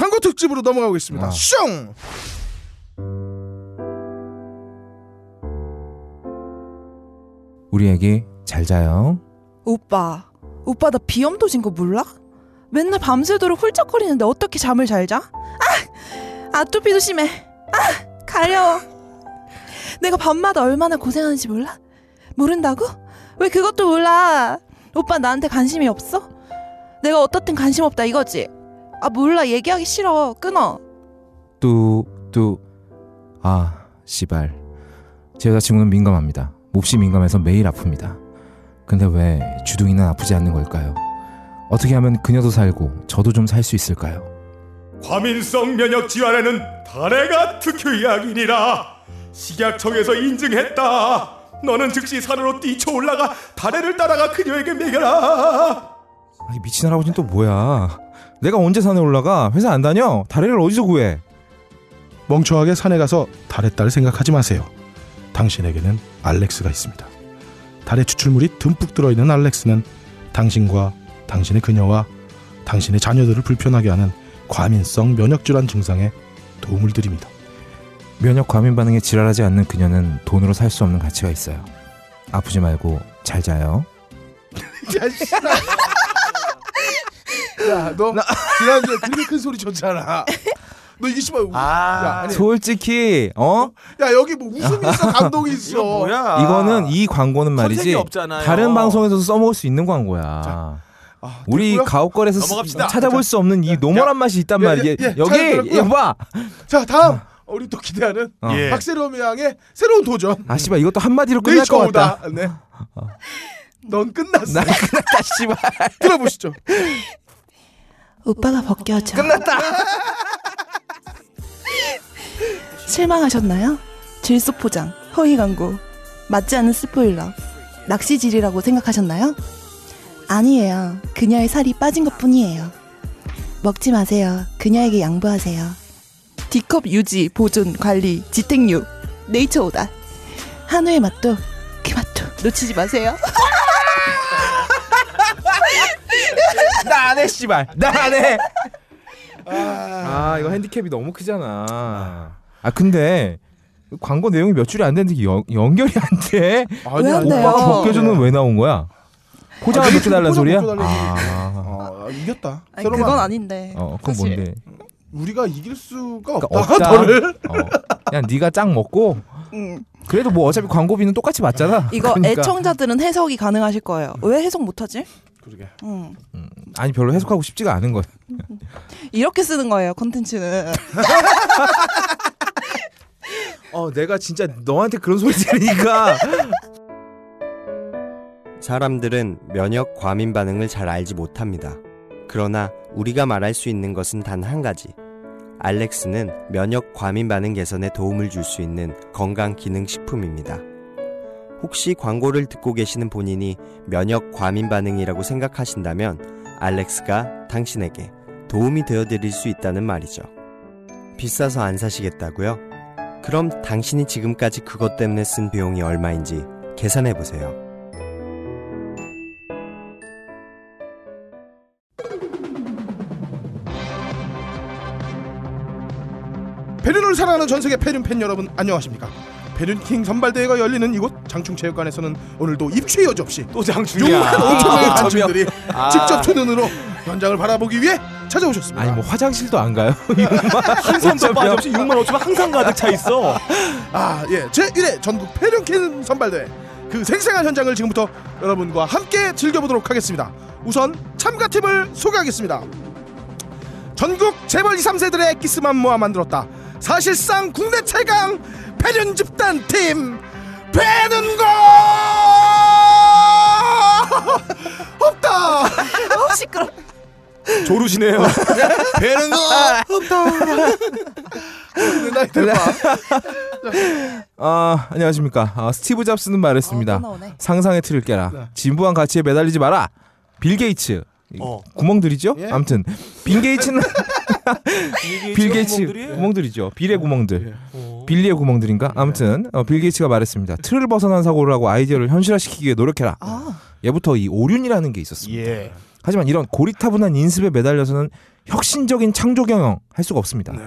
광고 특집으로 넘어가겠습니다. 아. 슝! 우리 애기 잘 자요. 오빠, 오빠 나 비염 도진 거 몰라? 맨날 밤새도록 훌쩍거리는데 어떻게 잠을 잘 자? 아, 아토피도 심해. 아, 가려워. 내가 밤마다 얼마나 고생하는지 몰라? 모른다고? 왜 그것도 몰라? 오빠 나한테 관심이 없어? 내가 어떻든 관심 없다 이거지? 아 몰라 얘기하기 싫어 끊어. 뚜뚜 아 씨발 제 여자친구는 민감합니다. 몹시 민감해서 매일 아픕니다. 근데 왜 주둥이는 아프지 않는 걸까요? 어떻게 하면 그녀도 살고 저도 좀 살 수 있을까요? 과민성 면역 질환에는 다래가 특효약이니라 식약청에서 인증했다 너는 즉시 산으로 뛰쳐 올라가 다래를 따라가 그녀에게 먹여라 아이 미친 할아버지는 또 뭐야? 내가 언제 산에 올라가? 회사 안 다녀? 다리를 어디서 구해? 멍청하게 산에 가서 달의 딸 생각하지 마세요. 당신에게는 알렉스가 있습니다. 달의 추출물이 듬뿍 들어있는 알렉스는 당신과 당신의 그녀와 당신의 자녀들을 불편하게 하는 과민성 면역질환 증상에 도움을 드립니다. 면역 과민 반응에 지랄하지 않는 그녀는 돈으로 살 수 없는 가치가 있어요. 아프지 말고 잘 자요. 야, 씨. 야, 너 지난주에 그렇게 큰 소리 쳤잖아. 너 이게 씨발 우- 야, 솔직히 어 야 여기 뭐 웃음이 있어 감동이 있어. 이거 뭐야? 이거는 이 광고는 말이지. 다른 방송에서도 써먹을 수 있는 광고야. 아, 우리 넘어갑시다. 찾아볼 수 없는 이 normal한 맛이 있단 예, 말이야. 예, 예, 잘 여기. 여봐. 자 다음 우리 또 기대하는 어. 예. 박세롬 양의 새로운 도전. 아 씨발 이것도 한마디로 끝날 것 같다. 네. 넌 끝났어. 나 끝났다 씨발. 들어보시죠. 오빠가 벗겨져. 끝났다. 실망하셨나요? 질소 포장, 허위 광고, 맞지 않는 스포일러, 낚시질이라고 생각하셨나요? 아니에요. 그녀의 살이 빠진 것 뿐이에요. 먹지 마세요. 그녀에게 양보하세요. D컵 유지, 보존, 관리, 지탱류, 네이처 오다. 한우의 맛도 그 맛도 놓치지 마세요. 나 안 해 씨발. 나 안 해. 아 이거 핸디캡이 너무 크잖아. 아 근데 광고 내용이 몇 줄이 안 되는데 연, 연결이 안 돼. 아니, 안 돼요? 오빠 벗겨주는 왜 나온 거야? 포장을 아, 벗겨달라는 포장 소리야? 벗겨달라는 아, 어, 이겼다. 아니, 새로만 그건 아닌데. 어, 그건 사실. 뭔데? 우리가 이길 수가 그러니까 없다. 없다. 너를. 어. 그냥 네가 짱 먹고 음. 그래도 뭐 어차피 광고비는 똑같이 받잖아. 이거 그러니까. 애청자들은 해석이 가능하실 거예요. 왜 해석 못하지? 그러게. 음. 아니 별로 해석하고 싶지가 않은 거야. 이렇게 쓰는 거예요, 콘텐츠는. 어, 내가 진짜 너한테 그런 소리 들으니까 사람들은 면역 과민 반응을 잘 알지 못합니다. 그러나 우리가 말할 수 있는 것은 단 한 가지. 알렉스는 면역 과민 반응 개선에 도움을 줄 수 있는 건강 기능 식품입니다. 혹시 광고를 듣고 계시는 본인이 면역 과민 반응이라고 생각하신다면 알렉스가 당신에게 도움이 되어 드릴 수 있다는 말이죠. 비싸서 안 사시겠다고요? 그럼 당신이 지금까지 그것 때문에 쓴 비용이 얼마인지 계산해 보세요. 페륜을 사랑하는 전 세계 페륜 팬 여러분 안녕하십니까? 페륜킹 선발대회가 열리는 이곳 장충체육관에서는 오늘도 입추의 여지 없이 또 장충이야. 용한 5천 명의 아, 관중들이 아. 직접 두 눈으로 현장을 바라보기 위해 찾아오셨습니다. 아니 뭐 화장실도 안 가요. 한 선도 빠짐없이 6만 5천 항상 가득 차 있어. 아, 예. 제 1회 전국 페륜킹 선발대회 그 생생한 현장을 지금부터 여러분과 함께 즐겨보도록 하겠습니다. 우선 참가팀을 소개하겠습니다. 전국 재벌 2, 3세들의 기스만 모아 만들었다. 사실상 국내 최강 패륜 집단 팀 배는 거 없다. 어, 시끄러. 조르시네요. 배는 거 없다. 나이 들봐. 아 안녕하십니까. 아, 스티브 잡스는 말했습니다. 어. 상상의 틀을 깨라. 진부한 가치에 매달리지 마라. 빌 게이츠. 어. 구멍들이죠? 예? 아무튼 빌 게이츠는 빌 게이츠 구멍들이? 구멍들이죠. 빌의 구멍들. 어. 빌리의 구멍들인가? 아무튼 어, 빌 게이츠가 말했습니다. 틀을 벗어난 사고를 하고 아이디어를 현실화시키기 위해 노력해라. 아, 예부터 이 오륜이라는 게 있었습니다. 예. 하지만 이런 고리타분한 인습에 매달려서는 혁신적인 창조 경영 할 수가 없습니다. 네.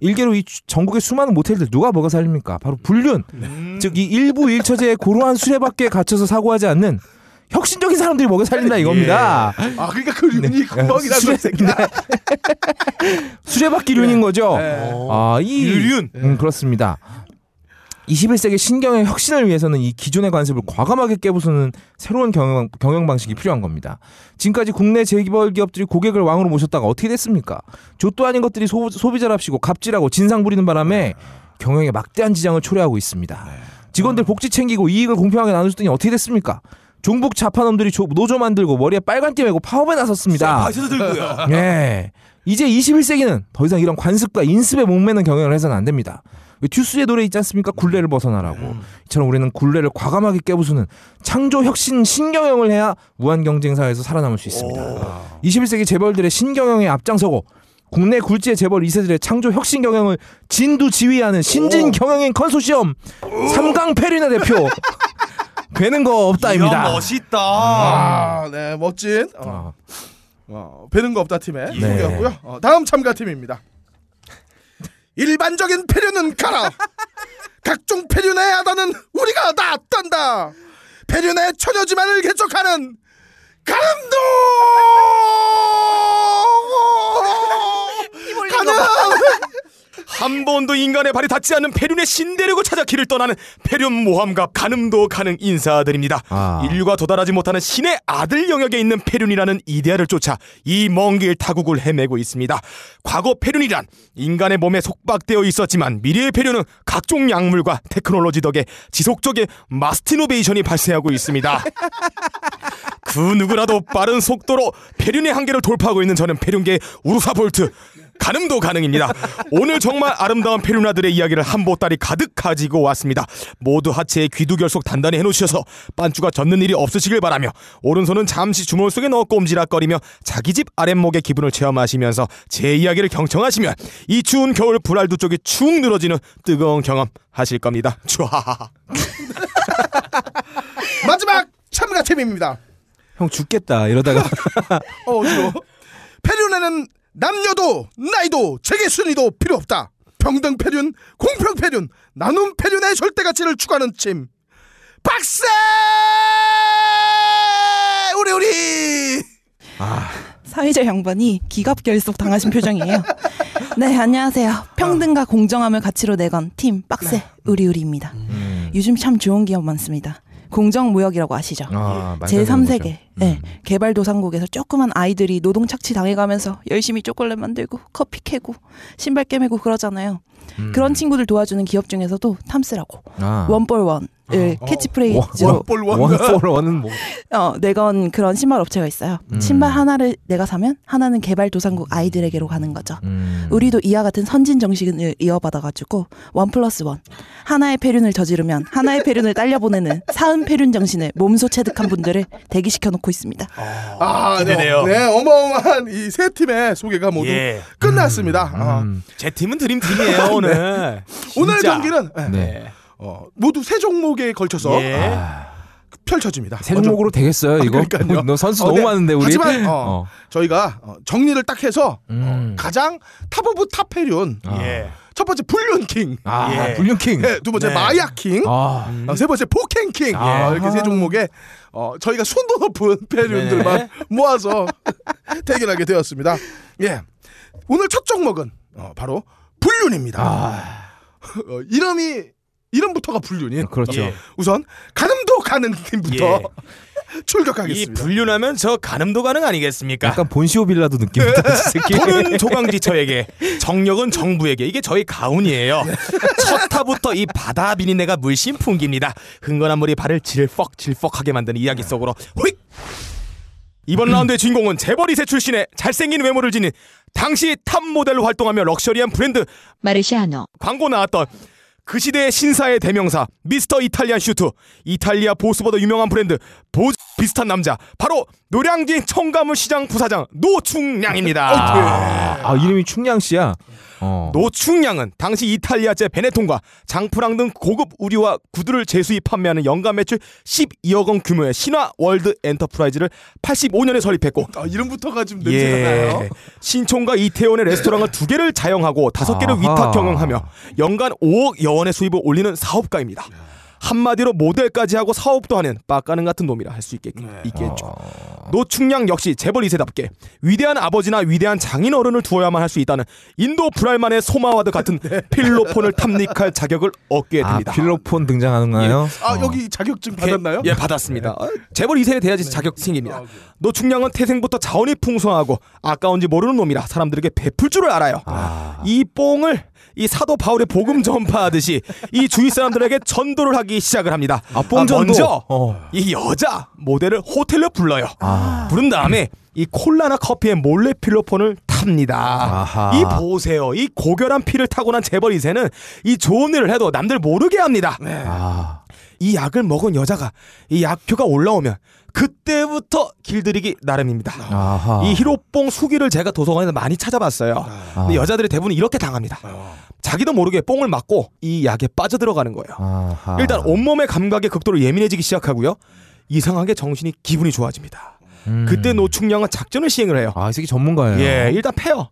일개로 이 주- 전국의 수많은 모텔들 누가 먹어 살립니까? 바로 불륜. 음. 즉이 일부 일처제의 고루한 수레밖에 갇혀서 사고하지 않는 혁신적인 사람들이 먹여 살린다 이겁니다. 아 그러니까 그 륜이 구멍이라서 수레- 이 새끼야. 수레바퀴 륜인 거죠. 네. 아, 이 유륜. 음, 그렇습니다. 21세기 신경의 혁신을 위해서는 이 기존의 관습을 과감하게 깨부수는 새로운 경영, 경영 방식이 필요한 겁니다. 지금까지 국내 재개발 기업들이 고객을 왕으로 모셨다가 어떻게 됐습니까? 족도 아닌 것들이 소, 소비자랍시고 갑질하고 진상 부리는 바람에 경영에 막대한 지장을 초래하고 있습니다. 직원들 복지 챙기고 이익을 공평하게 나눠줬더니 어떻게 됐습니까? 종북 좌파놈들이 조- 노조 만들고 머리에 빨간띠 메고 파업에 나섰습니다. 바셔서 들고요. 예. 이제 21세기는 더 이상 이런 관습과 인습에 목매는 경영을 해서는 안 됩니다. 왜 튜스의 노래 있지 않습니까? 굴레를 벗어나라고. 이처럼 우리는 굴레를 과감하게 깨부수는 창조 혁신 신경영을 해야 무한 경쟁 사회에서 살아남을 수 있습니다. 21세기 재벌들의 신경영에 앞장서고 국내 굴지의 재벌 2세들의 창조 혁신 경영을 진두 지휘하는 신진 경영인 컨소시엄 삼강 페리네 대표 되는 거 없다입니다. 이야, 멋있다. 아, 네 멋진 어, 어. 어, 배는 거 없다 팀의 네. 소개였고요. 어, 다음 참가 팀입니다. 일반적인 폐륜은 가라. 각종 폐륜의 하다는 우리가 다 떤다. 폐륜의 처녀지만을 개척하는 가름도. 한 번도 인간의 발이 닿지 않는 폐륜의 신대륙을 찾아 길을 떠나는 폐륜 모함갑 가늠도 가능 인사드립니다. 아. 인류가 도달하지 못하는 신의 아들 영역에 있는 폐륜이라는 이데아를 쫓아 이 먼 길 타국을 헤매고 있습니다. 과거 패륜이란 인간의 몸에 속박되어 있었지만 미래의 패륜은 각종 약물과 테크놀로지 덕에 지속적인 mass innovation이 발생하고 있습니다. 그 누구라도 빠른 속도로 패륜의 한계를 돌파하고 있는 저는 패륜계의 우사인 볼트 가늠도 가능입니다. 오늘 정말 아름다운 패륜아들의 이야기를 한 보따리 가득 가지고 왔습니다. 모두 하체에 귀두 결속 단단히 해놓으셔서 반주가 젖는 일이 없으시길 바라며 오른손은 잠시 주머니 속에 넣어 꼼지락거리며 자기 집 아랫목의 기분을 체험하시면서 제 이야기를 경청하시면 이 추운 겨울 불알두 쪽이 축 늘어지는 뜨거운 경험 하실 겁니다. 촤하하하. 마지막 참가 팀입니다. 형 죽겠다 이러다가 어, 어디로? 폐륜에는 남녀도 나이도 재계 순위도 필요 없다. 평등 폐륜, 공평 폐륜, 나눔 폐륜의 절대 가치를 추구하는 팀. 박세! 우리 우리. 사회자 양반이 기갑 결속 당하신 표정이에요. 네, 안녕하세요. 평등과 공정함을 가치로 내건 팀 빡세 우리 우리입니다. 요즘 참 좋은 기업 많습니다. 공정무역이라고 아시죠? 아, 말도 제안 되는 3세계 거죠. 네, 개발도상국에서 조그만 아이들이 노동 착취 당해가면서 열심히 초콜릿 만들고 커피 캐고 신발 꿰매고 그러잖아요. 음. 그런 친구들 도와주는 기업 중에서도 탐스라고 아. one for one 을 어. 캐치프레이즈로 one for one. one for one은 뭐 어, 내건 그런 신발 업체가 있어요. 음. 신발 하나를 내가 사면 하나는 개발도상국 아이들에게로 가는 거죠. 음. 우리도 이와 같은 선진 정신을 이어받아가지고 one plus one 하나의 패륜을 저지르면 하나의 패륜을 딸려보내는 사은 패륜 정신을 몸소 체득한 분들을 대기시켜 놓고 있습니다. 아, 네. 네, 어마어마한 이 세 팀의 소개가 모두 예. 끝났습니다. 어, 음. 제 팀은 드림 팀이에요 오늘. 오늘 진짜. 경기는 네, 네. 어, 모두 세 종목에 걸쳐서 예. 아, 펼쳐집니다. 세 종목으로 되겠어요 이거? 아, 그러니까요. 너 선수 어, 너무 네. 많은데 우리. 하지만 어, 어. 저희가 어, 정리를 딱 해서 음. 어, 가장 top of top 패륜 아. 예. 첫 번째 불륜킹 아, 예. 불륜킹. 네, 두 번째 네. 마약킹 아. 어, 세 번째 포켄킹 아. 어, 이렇게 세 종목에 어, 저희가 순도 높은 폐륜들만 네. 모아서 대결하게 되었습니다. 예, 오늘 첫 종목은 어, 바로 불륜입니다. 아. 어, 이름이 이름부터가 불륜인. 그렇죠. 예. 우선 가늠도 가는 팀부터 예. 이 출격하겠습니다. 불륜하면 저 가늠도 가능 아니겠습니까? 약간 본시오 빌라도 느낌이다. 이 새끼. 돈은 조강지처에게 정력은 정부에게 이게 저희 가훈이에요. 첫 타부터 이 바다 비린내가 물씬 풍깁니다. 흥건한 물이 발을 질퍽 질퍽하게 만드는 이야기 속으로 호잇. 이번 라운드의 주인공은 재벌 2세 출신의 잘생긴 외모를 지닌 당시 top 모델로 활동하며 럭셔리한 브랜드 마르시아노 광고 나왔던 그 시대의 신사의 대명사 Mister Italian suit. 이탈리아 보스보다 유명한 브랜드 보즈 비슷한 남자 바로 노량진 청과물 시장 부사장 노충량입니다. 아, 아, 이름이 충량 씨야. 어. 노충량은 당시 이탈리아제 베네통과 장프랑 등 고급 의류와 구두를 재수입 판매하는 연간 매출 12억 원 규모의 신화 월드 엔터프라이즈를 85년에 설립했고 아, 이름부터가 좀 냄새가 나요. 예. 신촌과 이태원의 레스토랑을 두 개를 자영하고 다섯 개를 아하. 위탁 경영하며 연간 5억 여 원의 수입을 올리는 사업가입니다. 한마디로 모델까지 하고 사업도 하는 빡가는 같은 놈이라 할수 있겠, 있겠 죠. 노충량 역시 재벌 2세답게 위대한 아버지나 위대한 장인 어른을 두어야만 할 수 있다는 인도 브라만의 소마와드 같은 필로폰을 탐닉할 자격을 얻게 아, 됩니다. 필로폰 등장하는가요? 아 어. 여기 자격증 받았나요? 예, 받았습니다. 어, 재벌 2세에 돼야지 자격 생깁니다. 아, 노충량은 태생부터 자원이 풍성하고 아까운지 모르는 놈이라 사람들에게 베풀 줄을 알아요. 아. 이 뽕을 이 사도 바울의 복음 전파하듯이 이 주위 사람들에게 전도를 하기 시작을 합니다. 아, 뽕전도. 먼저 어. 이 여자 모델을 호텔로 불러요. 아. 부른 다음에 이 콜라나 커피에 몰래 필로폰을 탑니다. 아하. 이 보세요. 이 고결한 피를 타고난 재벌 2세는 이 좋은 일을 해도 남들 모르게 합니다. 아. 이 약을 먹은 여자가 이 약효가 올라오면 그때부터 길들이기 나름입니다. 아하. 이 히로뽕 수기를 제가 도서관에서 많이 찾아봤어요. 아. 근데 여자들이 대부분 이렇게 당합니다. 자기도 모르게 뽕을 맞고 이 약에 빠져들어가는 거예요. 아하. 일단 온몸의 감각에 극도로 예민해지기 시작하고요. 이상하게 정신이 기분이 좋아집니다. 음. 그때 노충량은 작전을 시행을 해요. 아, 이 새끼 전문가예요. 예, 일단 패요.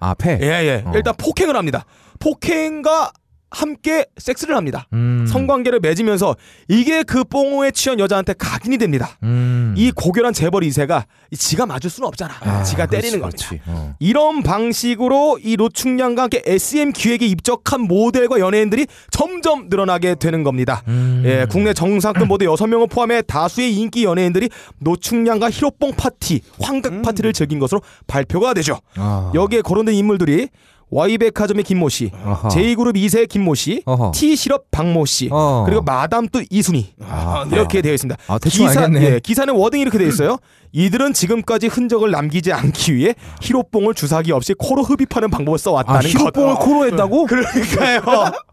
아, 패. 예, 예. 어. 일단 폭행을 합니다. 폭행과 함께 섹스를 합니다. 음. 성관계를 맺으면서 이게 그 뽕에 취한 여자한테 각인이 됩니다. 음. 이 고결한 재벌 2세가 지가 맞을 수는 없잖아. 아, 지가 그렇지, 때리는 겁니다. 그렇지. 어. 이런 방식으로 이 노충량과 함께 SM 기획에 입적한 모델과 연예인들이 점점 늘어나게 되는 겁니다. 음. 예, 국내 정상급 모델 6명을 포함해 다수의 인기 연예인들이 노충량과 히로뽕 파티, 환각 파티를 즐긴 것으로 발표가 되죠. 아. 여기에 거론된 인물들이 Y백화점의 김모 씨, 아하. J그룹 2세 김모 씨, 어허. T실업 박모 씨, 어. 그리고 마담 또 이순희 아, 이렇게 되어 있습니다. 아, 대충 기사, 알겠네. 예, 기사는 wording이 이렇게 되어 있어요. 이들은 지금까지 흔적을 남기지 않기 위해 히로뽕을 주사기 없이 코로 흡입하는 방법을 써왔다는 아, 히로뽕을 것. 코로 했다고? 그러니까요.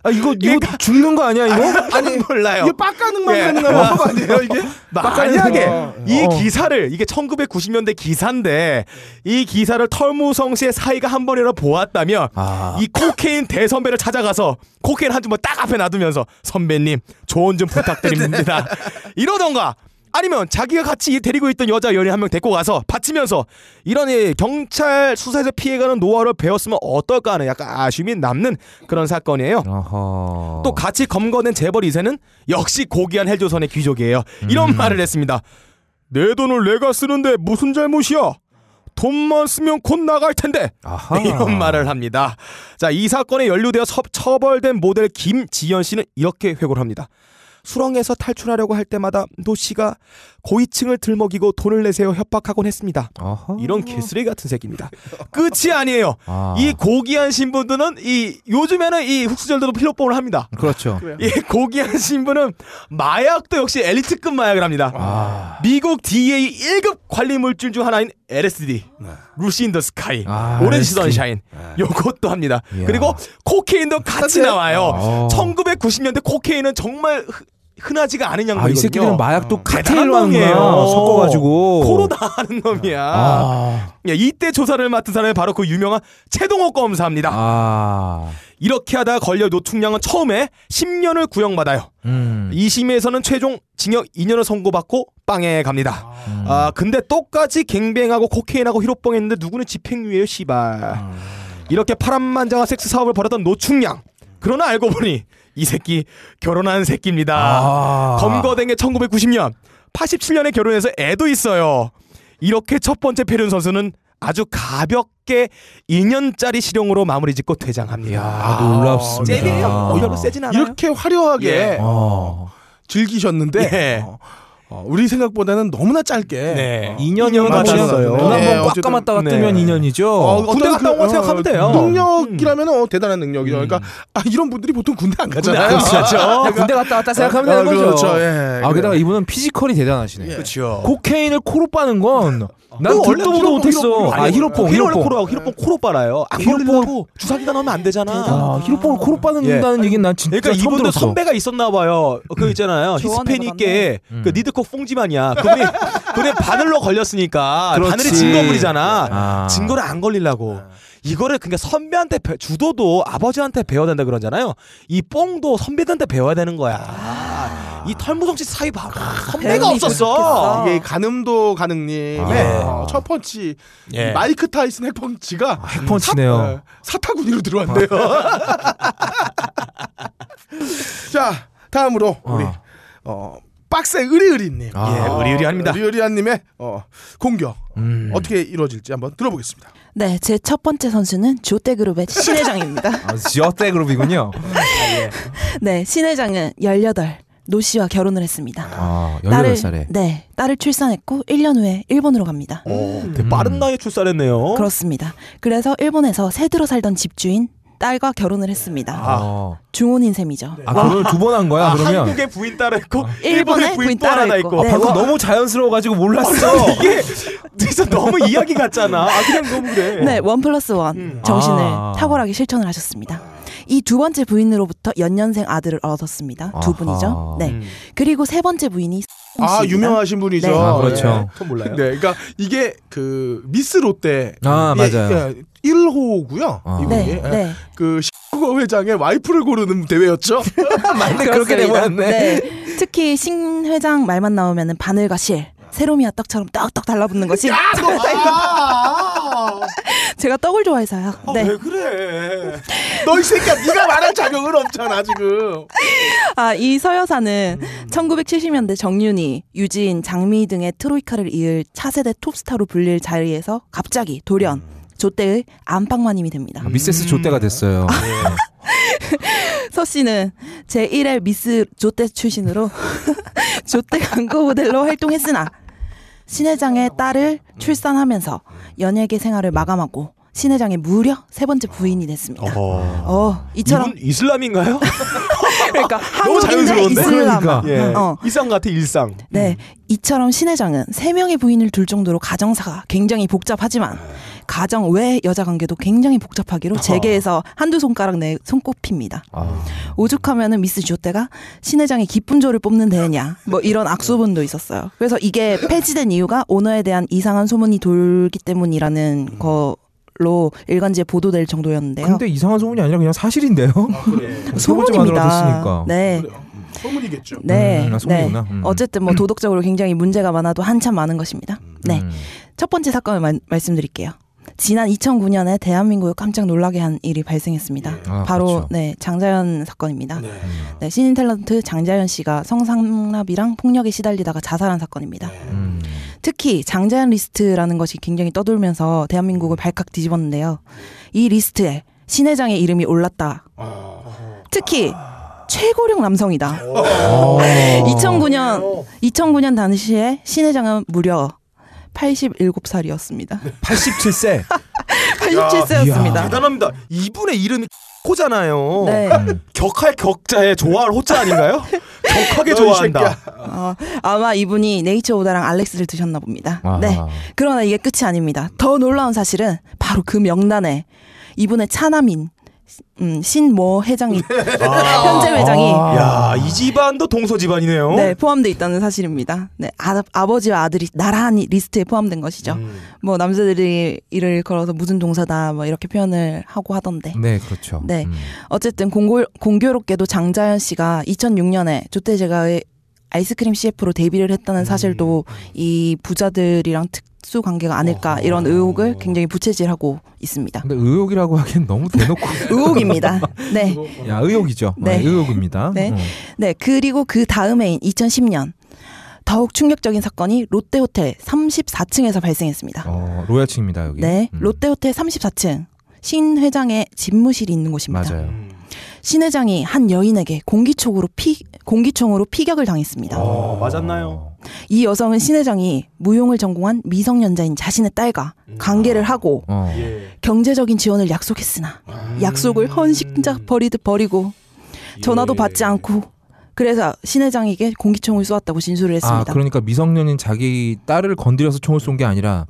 아, 이거 이거 죽는 거 아니야, 이거? 아니 몰라요. 이게 빡가능만 예. 가능한 방법 아니에요 이게? 만약에 어. 이 어. 기사를 이게 1990년대 기사인데 이 기사를 털무성 씨의 사이가 한 번이라도 보았다면 아. 이 코케인 대선배를 찾아가서 코케인 한 줌을 딱 앞에 놔두면서 선배님 조언 좀 부탁드립니다. 이러던가 아니면 자기가 같이 데리고 있던 여자 연예인 한 명 데리고 가서 바치면서 이런 이 경찰 수사에서 피해가는 노하우를 배웠으면 어떨까 하는 약간 아쉬움이 남는 그런 사건이에요. 어허. 또 같이 검거된 재벌 2세는 역시 고귀한 헬조선의 귀족이에요. 이런 말을 했습니다. 내 돈을 내가 쓰는데 무슨 잘못이야? 돈만 쓰면 곧 나갈 텐데. 아하. 이런 말을 합니다. 자, 이 사건에 연루되어 서- 처벌된 모델 김지연 씨는 이렇게 회고를 합니다. 수렁에서 탈출하려고 할 때마다 노 씨가 고위층을 들먹이고 돈을 내세요 협박하곤 했습니다. 어허. 이런 개쓰레기 같은 새끼입니다. 끝이 아니에요. 아. 이 고귀한 신분들은 이 요즘에는 이 흙수저들도 필로폰을 합니다. 그렇죠. 이 고귀한 신분은 마약도 역시 엘리트급 마약을 합니다. 아. 미국 DEA 1급 관리 물질 중 하나인 LSD, Lucy in the sky, 아, orange LSD. sunshine 요것도 합니다. 이야. 그리고 cocaine도 같이 나와요. 어. 1990년대 cocaine은 정말 흔- 흔하지가 않은 아, 이. 새끼들은 마약도 칵테일로 하는구나. 놈이에요. 섞어가지고. 코로 다 하는 놈이야. 아. 예, 이때 조사를 맡은 사람이 바로 그 유명한 최동호 검사입니다. 아. 이렇게 하다가 걸려 노충량은 처음에 10년을 구형받아요. 음. 2심에서는 최종 징역 2년을 선고받고 빵에 갑니다. 음. 아 근데 똑같이 갱뱅하고 코케인하고 히로뽕 했는데 누구는 집행유예요 씨발. 이렇게 파란만장한 섹스 사업을 벌였던 노충량. 그러나 알고 보니 이 새끼 결혼한 새끼입니다. 아. 검거된 게 1990년. 87년에 결혼해서 애도 있어요. 이렇게 첫 번째 페륜 선수는 아주 가볍게 2년짜리 실형으로 마무리 짓고 퇴장합니다. 야, 놀랍습니다. 잼이에요. 어, 별로 세진 않아요. 이렇게 화려하게 예. 어, 즐기셨는데 예. 어, 어, 우리 생각보다는 너무나 짧게 네. 2년이면 맞아요. 맞았어요. 눈 네, 한번 꽉 어쨌든, 감았다 네. 뜨면 2년이죠. 어, 군대 갔다 온거 그, 생각하면 돼요. 능력이라면 어, 대단한 능력이죠. 그러니까 아, 이런 분들이 보통 군대 안 가잖아요. 그냥 군대 갔다 왔다 생각하면 아, 되는 거죠. 그렇죠. 예. 아, 게다가 이분은 피지컬이 대단하시네. 그렇죠. 코케인을 코로 빠는 건 난 듣도 보도 못했어. 아, 히로뽕, 히로뽕 히로뽕. 코로 히로뽕 코로 빨아요. 아, 히로뽕. 히로뽕 주사기가 넣으면 안 되잖아. 아, 히로뽕을 코로 빠는다는 얘기는 난 진짜 그러니까 처음 이분도 들었어. 선배가 있었나 봐요. 그 있잖아요. 조언해서 히스패닉계 음. 그 니드 꼭 뽕지만이야. 그분이 그분이 바늘로 걸렸으니까. 바늘이 증거물이잖아. 아. 증거를 안 걸리려고. 이거를 그러니까 선배한테 배- 주도도 아버지한테 배워야 된다 그러잖아요. 이 뽕도 선배들한테 배워야 되는 거야. 이 털무성씨 사이 봐봐. 선배가 배움이 없었어. 이게 가늠도 가능님의 아. 어, 첫 펀치 예. 마이크 타이슨 핵펀치가 핵펀치네요. 사, 네, 사타구니로 들어왔네요. 자 다음으로 우리 어. 어, 빡세 의리의리님 아. 예, 의리의리합니다. 의리의리한님의 어, 공격 음. 어떻게 이루어질지 한번 들어보겠습니다. 네, 제 첫 번째 선수는 조대 그룹의 신회장입니다. 아, 지어대 그룹이군요. 네, 신회장은 18 노 씨와 결혼을 했습니다. 아, 딸을 18살에. 네, 딸을 출산했고 1년 후에 일본으로 갑니다. 어, 되게 빠른 나이에 출산했네요. 그렇습니다. 그래서 일본에서 새들어 살던 집주인 딸과 결혼을 했습니다. 어. 중혼인 셈이죠. 아, 결혼을 두 번 한 거야, 아, 그러면? 한국에 부인 따로 있고 일본에 부인 따로 있고. 아, 네. 방금 너무 자연스러워가지고 몰랐어. 이게 진짜 너무 이야기 같잖아. 아 그냥 너무 그래. 네, 원 플러스 원 음. 정신을 아. 탁월하게 실천을 하셨습니다. 이 두 번째 부인으로부터 연년생 아들을 얻었습니다. 두 아하. 분이죠. 네. 음. 그리고 세 번째 부인이 아 씨입니다. 유명하신 분이죠. 네. 아, 그렇죠. 전 몰라요. 네, 그러니까 이게 그 미스 롯데 아, 예, 맞아요. 예, 1호고요. 아. 이분이 네, 예. 네. 그 시국어 회장의 와이프를 고르는 대회였죠. 맞네, 그렇게. 돼버렸네. 네. 특히 신 회장 말만 나오면은 바늘과 실, 세로미와 떡처럼 떡떡 달라붙는 것이 아, 제가 떡을 좋아해서요. 네. 왜 그래? 너 이 새끼야, 네가 말할 자격은 없잖아 지금. 아, 이 서여사는 1970년대 정윤이, 유진, 장미 등의 트로이카를 이을 차세대 톱스타로 불릴 자리에서 갑자기 돌연 조대의 안방마님이 됩니다. 아, 미세스 조대가 됐어요. 서 씨는 제1회 미스 조대 출신으로 조대 광고 모델로 활동했으나 신회장의 딸을 출산하면서 연예계 생활을 마감하고 신회장의 무려 세 번째 부인이 됐습니다. 어. 어, 이처럼 이분 이슬람인가요? 그러니까 너무 자연스러운데? 그러니까. 예. 어. 일상 같아 일상. 네, 이처럼 신회장은 세 명의 부인을 둘 정도로 가정사가 굉장히 복잡하지만 가정 외 여자 관계도 굉장히 복잡하기로 재계에서 한두 손가락 내 손꼽힙니다. 아, 오죽하면은 미스 조때가 신회장의 기쁜 조를 뽑는 대회냐 뭐 이런 악소문도 있었어요. 그래서 이게 폐지된 이유가 오너에 대한 이상한 소문이 돌기 때문이라는 걸로 일간지에 보도될 정도였는데요. 근데 이상한 소문이 아니라 그냥 사실인데요. 세 번째 소문입니다. 네. 그래요. 음, 소문이겠죠. 네. 음, 아, 소문이구나. 음. 어쨌든 뭐 도덕적으로 굉장히 문제가 많아도 한참 많은 것입니다. 네. 음. 첫 번째 사건을 마- 말씀드릴게요. 지난 2009년에 대한민국을 깜짝 놀라게 한 일이 발생했습니다. 아, 바로 그렇죠. 네 장자연 사건입니다. 네. 네, 신인 탤런트 장자연 씨가 성상납이랑 폭력에 시달리다가 자살한 사건입니다. 음. 특히 장자연 리스트라는 것이 굉장히 떠돌면서 대한민국을 발칵 뒤집었는데요. 이 리스트에 신 회장의 이름이 올랐다. 특히 최고령 남성이다. 어. 2009년 2009년 당시에 신 회장은 무려 87살이었습니다. 87세. 87세였습니다. 대단합니다. 이분의 이름이 호잖아요. 네. 음. 격할 격자에 좋아할 호자 아닌가요? 격하게 좋아한다. 어, 아마 이분이 네이처 오다랑 알렉스를 드셨나 봅니다. 아하. 네. 그러나 이게 끝이 아닙니다. 더 놀라운 사실은 바로 그 명단에 이분의 차남인 음, 신모 회장이 현재 회장이 야, 이 집안도 동서 집안이네요. 네, 포함돼 있다는 사실입니다. 네, 아, 아버지와 아들이 나란히 리스트에 포함된 것이죠. 음. 뭐 남자들이 이를 걸어서 무슨 동서다 뭐 이렇게 표현을 하고 하던데. 네, 그렇죠. 네. 음. 어쨌든 공고, 공교롭게도 장자연 씨가 2006년에 좆데제과의 아이스크림 CF로 데뷔를 했다는 사실도 이 부자들이랑 특 수 관계가 아닐까 이런 의혹을 굉장히 부채질하고 있습니다. 근데 의혹이라고 하기엔 너무 대놓고. 의혹입니다. 네. 야, 의혹이죠. 네. 네. 의혹입니다. 네. 음. 네. 그리고 그 다음 해인 2010년 더욱 충격적인 사건이 롯데호텔 34층에서 발생했습니다. 어, 로얄층입니다, 여기. 네. 음. 롯데호텔 34층. 신 회장의 집무실이 있는 곳입니다. 맞아요. 음. 신 회장이 한 여인에게 공기총으로 피 공기총으로 피격을 당했습니다. 어, 맞았나요? 이 여성은 신 회장이 무용을 전공한 미성년자인 자신의 딸과 관계를 하고 어. 예. 경제적인 지원을 약속했으나 약속을 헌신자 버리듯 버리고 전화도 예. 받지 않고 그래서 신 회장에게 공기총을 쏘았다고 진술을 아, 했습니다. 그러니까 미성년인 자기 딸을 건드려서 총을 쏜 게 아니라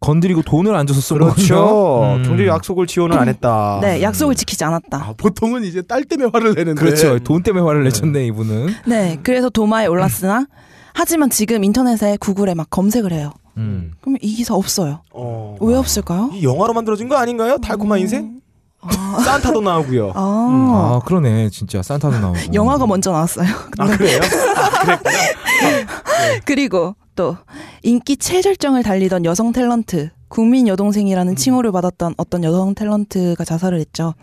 건드리고 돈을 안 줘서 쏜 거군요. 그렇죠. 음. 경제 약속을 지원을 안 했다. 네, 약속을 지키지 않았다. 아, 보통은 이제 딸 때문에 화를 내는데. 그렇죠. 돈 때문에 화를 내셨네, 이분은. 네, 그래서 도마에 올랐으나 하지만 지금 인터넷에 구글에 막 검색을 해요. 음. 그러면 이 기사 없어요. 어. 왜 없을까요? 이 영화로 만들어진 거 아닌가요? 달콤한 인생? 아, 산타도 나오고요. 아, 아 그러네 진짜 산타도 나오고. 영화가 먼저 나왔어요. 아 그래요? 그리고 또 인기 최절정을 달리던 여성 탤런트 국민 여동생이라는 칭호를 받았던 어떤 여성 탤런트가 자살을 했죠.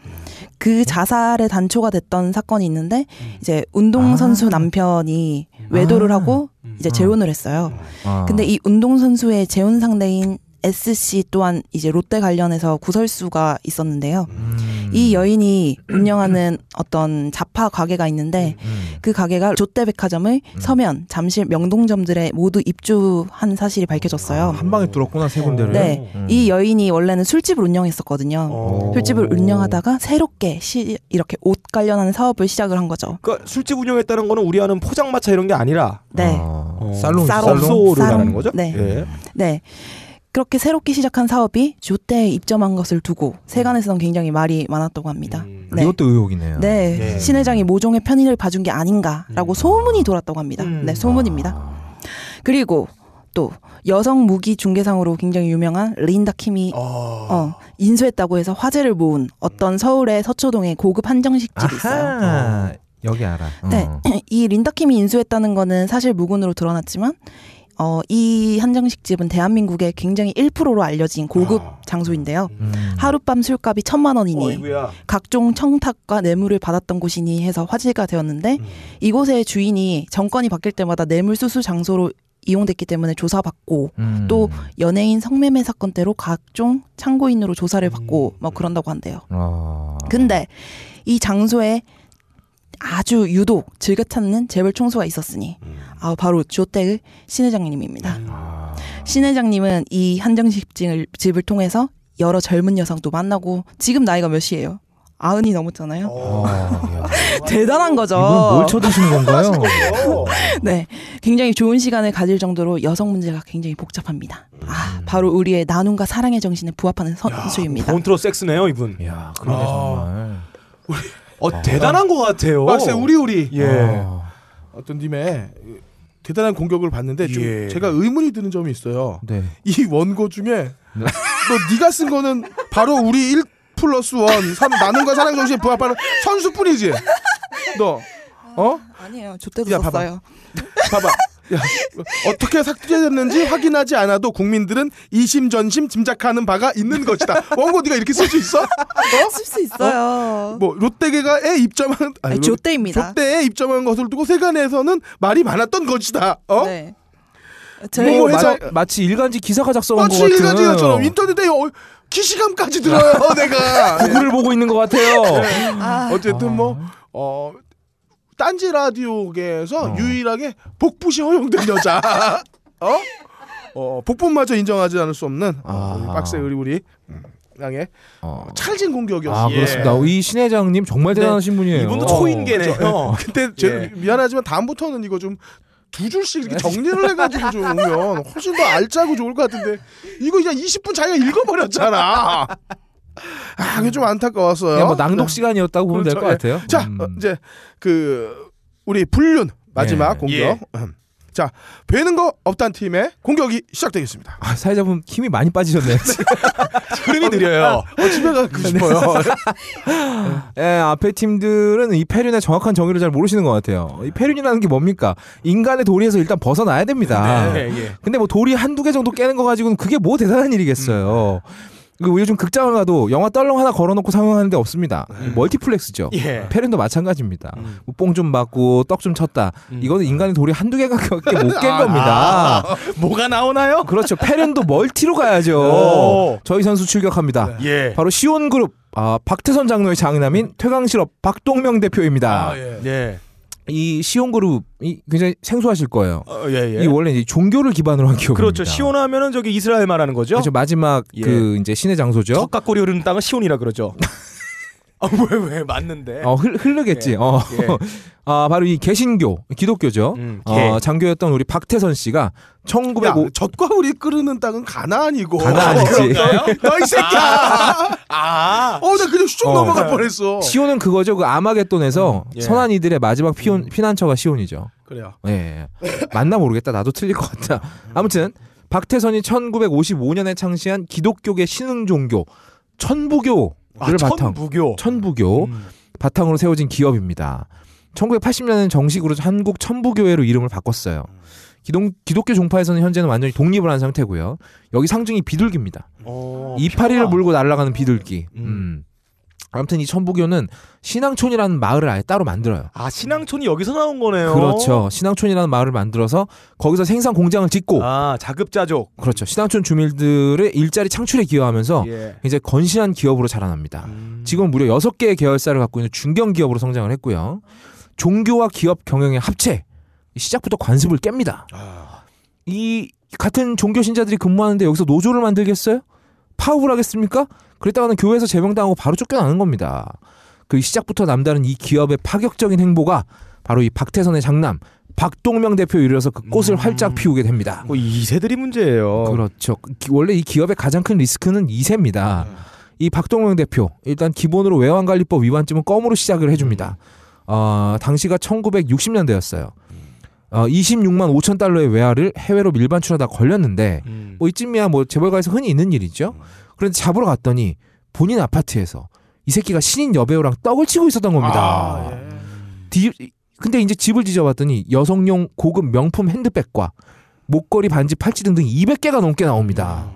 그 자살의 단초가 됐던 사건이 있는데 이제 운동 선수 아. 남편이 외도를 아. 하고 이제 재혼을 했어요. 아. 근데 이 운동 선수의 재혼 상대인 S 씨 또한 이제 롯데 관련해서 구설수가 있었는데요. 음. 이 여인이 운영하는 어떤 자파 가게가 있는데 음. 그 가게가 롯데백화점을 서면, 잠실, 명동점들에 모두 입주한 사실이 밝혀졌어요. 한 방에 뚫었구나 세 군데를. 네, 음. 이 여인이 원래는 술집을 운영했었거든요. 어. 술집을 운영하다가 새롭게 시, 이렇게 옷 관련한 사업을 시작을 한 거죠. 그러니까 술집 운영했다는 거는 우리 아는 포장마차 이런 게 아니라 네, 아, 살롱 살롱. 업소를 살롱. 말하는 거죠? 네. 예. 네. 그렇게 새롭게 시작한 사업이 조대에 입점한 것을 두고 세간에서는 굉장히 말이 많았다고 합니다. 음. 네. 이것도 의혹이네요. 네, 네. 신 회장이 모종의 편의를 봐준 게 아닌가라고 소문이 돌았다고 합니다. 음. 네, 소문입니다. 그리고 또 여성 무기 중개상으로 굉장히 유명한 린다 킴이 어. 어, 인수했다고 해서 화제를 모은 어떤 서울의 서초동의 고급 한정식 집이 있어요. 아하, 여기 알아. 네, 어. 이 린다 킴이 인수했다는 거는 사실 무근으로 드러났지만 어, 이 한정식 집은 대한민국에 굉장히 1%로 알려진 고급 아. 장소인데요. 음. 하룻밤 술값이 천만 원이니 어이구야. 각종 청탁과 뇌물을 받았던 곳이니 해서 화제가 되었는데 음. 이곳의 주인이 정권이 바뀔 때마다 뇌물 수수 장소로 이용됐기 때문에 조사받고 음. 또 연예인 성매매 사건 때로 각종 참고인으로 조사를 받고 뭐 그런다고 한대요. 아. 근데 이 장소에 아주 유독 즐겨 찾는 재벌 총수가 있었으니 아 바로 조택의 신 회장님입니다. 아. 신 회장님은 이 한정식 집을 집을 통해서 여러 젊은 여성도 만나고 지금 나이가 몇이에요? 아흔이 넘었잖아요. 아, 야. 대단한 거죠. 이분 뭘 쳐드시는 건가요? 네, 굉장히 좋은 시간을 가질 정도로 여성 문제가 굉장히 복잡합니다. 아, 바로 우리의 나눔과 사랑의 정신에 부합하는 선수입니다. 본트로 섹스네요 이분. 야, 그러네 아. 정말. 어 대단한 것 같아요. 박세 우리 우리 예. 아, 어떤 님의 대단한 공격을 봤는데 좀 예. 제가 의문이 드는 점이 있어요. 네. 이 원고 중에 네. 너 네가 쓴 거는 바로 우리 1 플러스 원삼 나눔과 사랑 정신에 부합하는 선수뿐이지. 너 어? 아니에요. 저 때도 야, 봐봐. 썼어요. 봐봐. 야, 어떻게 삭제됐는지 확인하지 않아도 국민들은 이심전심 짐작하는 바가 있는 것이다. 원고 네가 이렇게 쓸 수 있어? 쓸수 있어요. 뭐 롯데계가에 입점한 아니, 조때입니다. 롯데에 입점한 것을 두고 세간에서는 말이 많았던 것이다. 어? 네. 뭐 저희 뭐 마, 회사- 마치 일간지 기사가 작성한 것 마치 같은. 일간지처럼 인터넷에 어, 기시감까지 들어요. 내가 구글을 보고 있는 것 같아요. 아, 어쨌든 뭐 어. 딴지 라디오계에서 어. 유일하게 복붙이 허용된 여자. 어? 어, 복붙마저 인정하지 않을 수 없는 어, 우리 아. 빡세 우리 우리 음, 양의 어. 찰진 공격이었어. 아 그렇습니다. 이신 회장님 정말 네. 대단하신 분이에요. 이분도 어, 초인계네요. 근데 제, 미안하지만 다음부터는 이거 좀 두 줄씩 이렇게 정리를 해가지고 좀 오면 훨씬 더 알짜고 좋을 것 같은데 이거 그냥 20분 자기가 읽어버렸잖아. 아, 그게 좀 안타까웠어요. 그냥 뭐 낭독 시간이었다고 보면 될것 그렇죠. 같아요. 자, 음. 어, 이제 그 우리 불륜 마지막 예. 공격. 음. 자, 되는 거 없단 팀의 공격이 시작되겠습니다. 아, 사회자분 힘이 많이 빠지셨네요. 흐름이 느려요. 어, 집에 가고 싶어요. 예, 앞에 팀들은 이 패륜의 정확한 정의를 잘 모르시는 것 같아요. 이 패륜이라는 게 뭡니까? 인간의 도리에서 일단 벗어나야 됩니다. 네, 예. 근데 뭐 도리 한두 개 정도 깨는 거 가지고는 그게 뭐 대단한 일이겠어요. 그리고 요즘 극장을 가도 영화 달랑 하나 걸어놓고 상영하는 데 없습니다. 멀티플렉스죠. 예. 패륜도 마찬가지입니다. 음. 뭐 뽕좀 받고 떡 좀 쳤다. 음. 이거는 인간의 도리 한두 개밖에 못깬 아, 겁니다. 뭐가 나오나요? 그렇죠. 패륜도 멀티로 가야죠. 오. 저희 선수 출격합니다. 예. 바로 시온그룹 아, 박태선 장로의 장남인 태광실업 박동명 대표입니다. 아, 예. 예. 이 시온그룹이 굉장히 생소하실 거예요. 어, 예, 예. 이 원래 이제 종교를 기반으로 한 기업입니다. 그렇죠. 시온 하면은 저기 이스라엘 말하는 거죠. 그렇죠. 마지막 예. 그 이제 신의 장소죠. 석가꼬리 흐르는 땅은 시온이라 그러죠. 아, 왜, 왜, 맞는데. 어, 흐, 흐르겠지. 예. 어. 예. 아, 바로 이 개신교, 기독교죠. 음, 어, 장교였던 우리 박태선 씨가 1905 야, 젖과 우리 끓는 땅은 가나안이고. 가나안이지. 너이 새끼야. 아. 어, 나 그냥 슉 어. 넘어갈 뻔했어. 시온은 그거죠. 그 아마겟돈에서 음, 예. 선한 이들의 마지막 피온, 피난처가 시온이죠. 그래요. 예. 맞나 모르겠다. 나도 틀릴 것 같다. 아무튼 박태선이 1955년에 창시한 기독교계 신흥 종교 천부교를 아, 바탕 천부교. 천부교 음. 바탕으로 세워진 기업입니다. 1980년에는 정식으로 한국 천부교회로 이름을 바꿨어요. 기독, 기독교 종파에서는 현재는 완전히 독립을 한 상태고요. 여기 상징이 비둘기입니다. 어, 이파리를. 물고 날아가는 비둘기. 음. 음. 아무튼 이 천부교는 신앙촌이라는 마을을 아예 따로 만들어요. 아 신앙촌이 여기서 나온 거네요. 그렇죠. 신앙촌이라는 마을을 만들어서 거기서 생산 공장을 짓고 아 자급자족. 그렇죠. 신앙촌 주민들의 일자리 창출에 기여하면서 예. 이제 건실한 기업으로 자라납니다. 음. 지금 무려 6개의 계열사를 갖고 있는 중견 기업으로 성장을 했고요. 종교와 기업 경영의 합체. 시작부터 관습을 깹니다. 아. 이 같은 종교 신자들이 근무하는데 여기서 노조를 만들겠어요? 파업을 하겠습니까? 그랬다가는 교회에서 제명당하고 바로 쫓겨나는 겁니다. 그 시작부터 남다른 이 기업의 파격적인 행보가 바로 이 박태선의 장남 박동명 대표에 이르러서 그 꽃을 음. 활짝 피우게 됩니다. 뭐 이세들이 문제예요. 그렇죠. 기- 원래 이 기업의 가장 큰 리스크는 2세입니다. 이 박동명 대표 일단 기본으로 외환관리법 위반쯤은 껌으로 시작을 해줍니다. 어, 당시가 1960년대였어요. 어, 26만 5천 달러의 외화를 해외로 밀반출하다 걸렸는데 음. 뭐 이쯤이야 뭐 재벌가에서 흔히 있는 일이죠. 그런데 잡으러 갔더니 본인 아파트에서 이 새끼가 신인 여배우랑 떡을 치고 있었던 겁니다. 아, 예. 디- 근데 이제 집을 뒤져봤더니 여성용 고급 명품 핸드백과 목걸이, 반지, 팔찌 등등 200개가 넘게 나옵니다.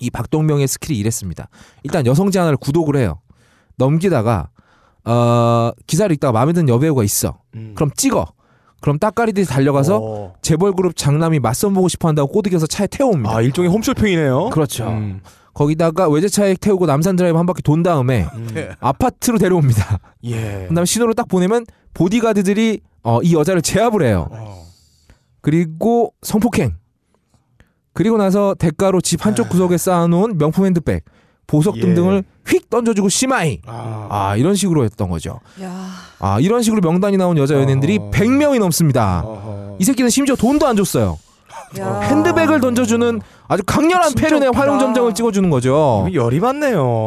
이 박동명의 스킬이 이랬습니다. 일단 여성지 하나를 구독을 해요. 넘기다가 어, 기사를 읽다가 마음에 드는 여배우가 있어. 음. 그럼 찍어. 그럼 따까리들이 달려가서 어. 재벌 그룹 장남이 맞선 보고 싶어 한다고 꼬드겨서 차에 태워옵니다. 아 일종의 홈쇼핑이네요. 그렇죠. 음. 거기다가 외제차에 태우고 남산 드라이브 한 바퀴 돈 다음에 음. 아파트로 데려옵니다. 예. 그다음에 신호를 딱 보내면 보디가드들이 어, 이 여자를 제압을 해요. 어. 그리고 성폭행. 그리고 나서 대가로 집 한쪽 구석에 쌓아놓은 명품 핸드백, 보석 예. 등등을 휙 던져주고 심하이. 아. 아 이런 식으로 했던 거죠. 야. 아 이런 식으로 명단이 나온 여자 연예인들이 어. 100명이 넘습니다. 어허. 이 새끼는 심지어 돈도 안 줬어요. 야. 핸드백을 던져주는 아주 강렬한 웃기다. 활용 점정을 찍어주는 거죠. 열이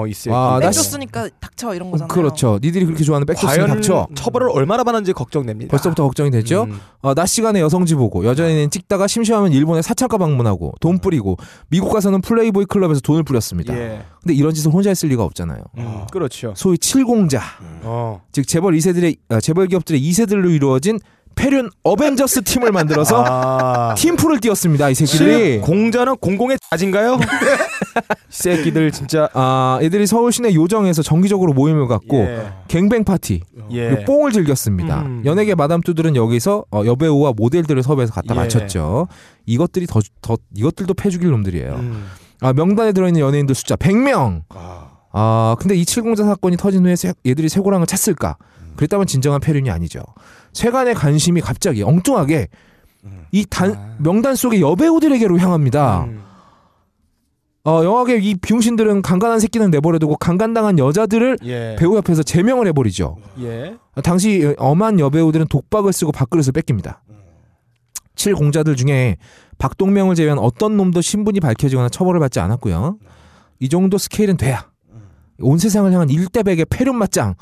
이 새끼. 나 뺏겼으니까 닥쳐 이런 거잖아요. 그렇죠. 니들이 그렇게 좋아하는 백조스는 과연 닥쳐. 처벌을 얼마나 받는지 걱정됩니다. 벌써부터 걱정이 되죠. 음. 어, 낮 시간에 여성지 보고 여자애는 찍다가 심심하면 일본에 사창가 방문하고 돈 뿌리고 미국 가서는 플레이보이 클럽에서 돈을 뿌렸습니다. 예. 근데 이런 짓을 혼자 했을 리가 없잖아요. 음, 그렇죠. 소위 칠공자, 어. 즉 재벌 2세들의 어, 재벌 기업들의 2세들로 이루어진 패륜 어벤져스 팀을 만들어서 아. 팀풀을 띄웠습니다. 이 새끼들이. 공자는 공공의 자진가요? 새끼들 진짜. 아, 애들이 서울 시내 요정에서 정기적으로 모임을 갖고 예. 갱뱅 파티, 예. 그리고 뽕을 즐겼습니다. 음. 연예계 마담뚜들은 여기서 어, 여배우와 모델들을 섭외해서 갖다 예. 바쳤죠. 이것들이 더, 더 이것들도 패죽일 놈들이에요. 음. 아, 명단에 들어있는 연예인들 숫자 100명. 아, 근데 이 칠공자 사건이 터진 후에 세- 얘들이 쇠고랑을 찼을까? 그랬다면 진정한 패륜이 아니죠. 세간의 관심이 갑자기 엉뚱하게 이 단, 아. 명단 속의 여배우들에게로 향합니다. 음. 어, 영화계 이 비용신들은 강간한 새끼는 내버려두고 강간당한 여자들을 예. 배우 옆에서 제명을 해버리죠. 예. 당시 엄한 여배우들은 독박을 쓰고 밥그릇을 뺏깁니다. 칠 공자들 중에 박동명을 제외한 어떤 놈도 신분이 밝혀지거나 처벌을 받지 않았고요. 이 정도 스케일은 돼야 온 세상을 향한 일대백의 패륜 맞짱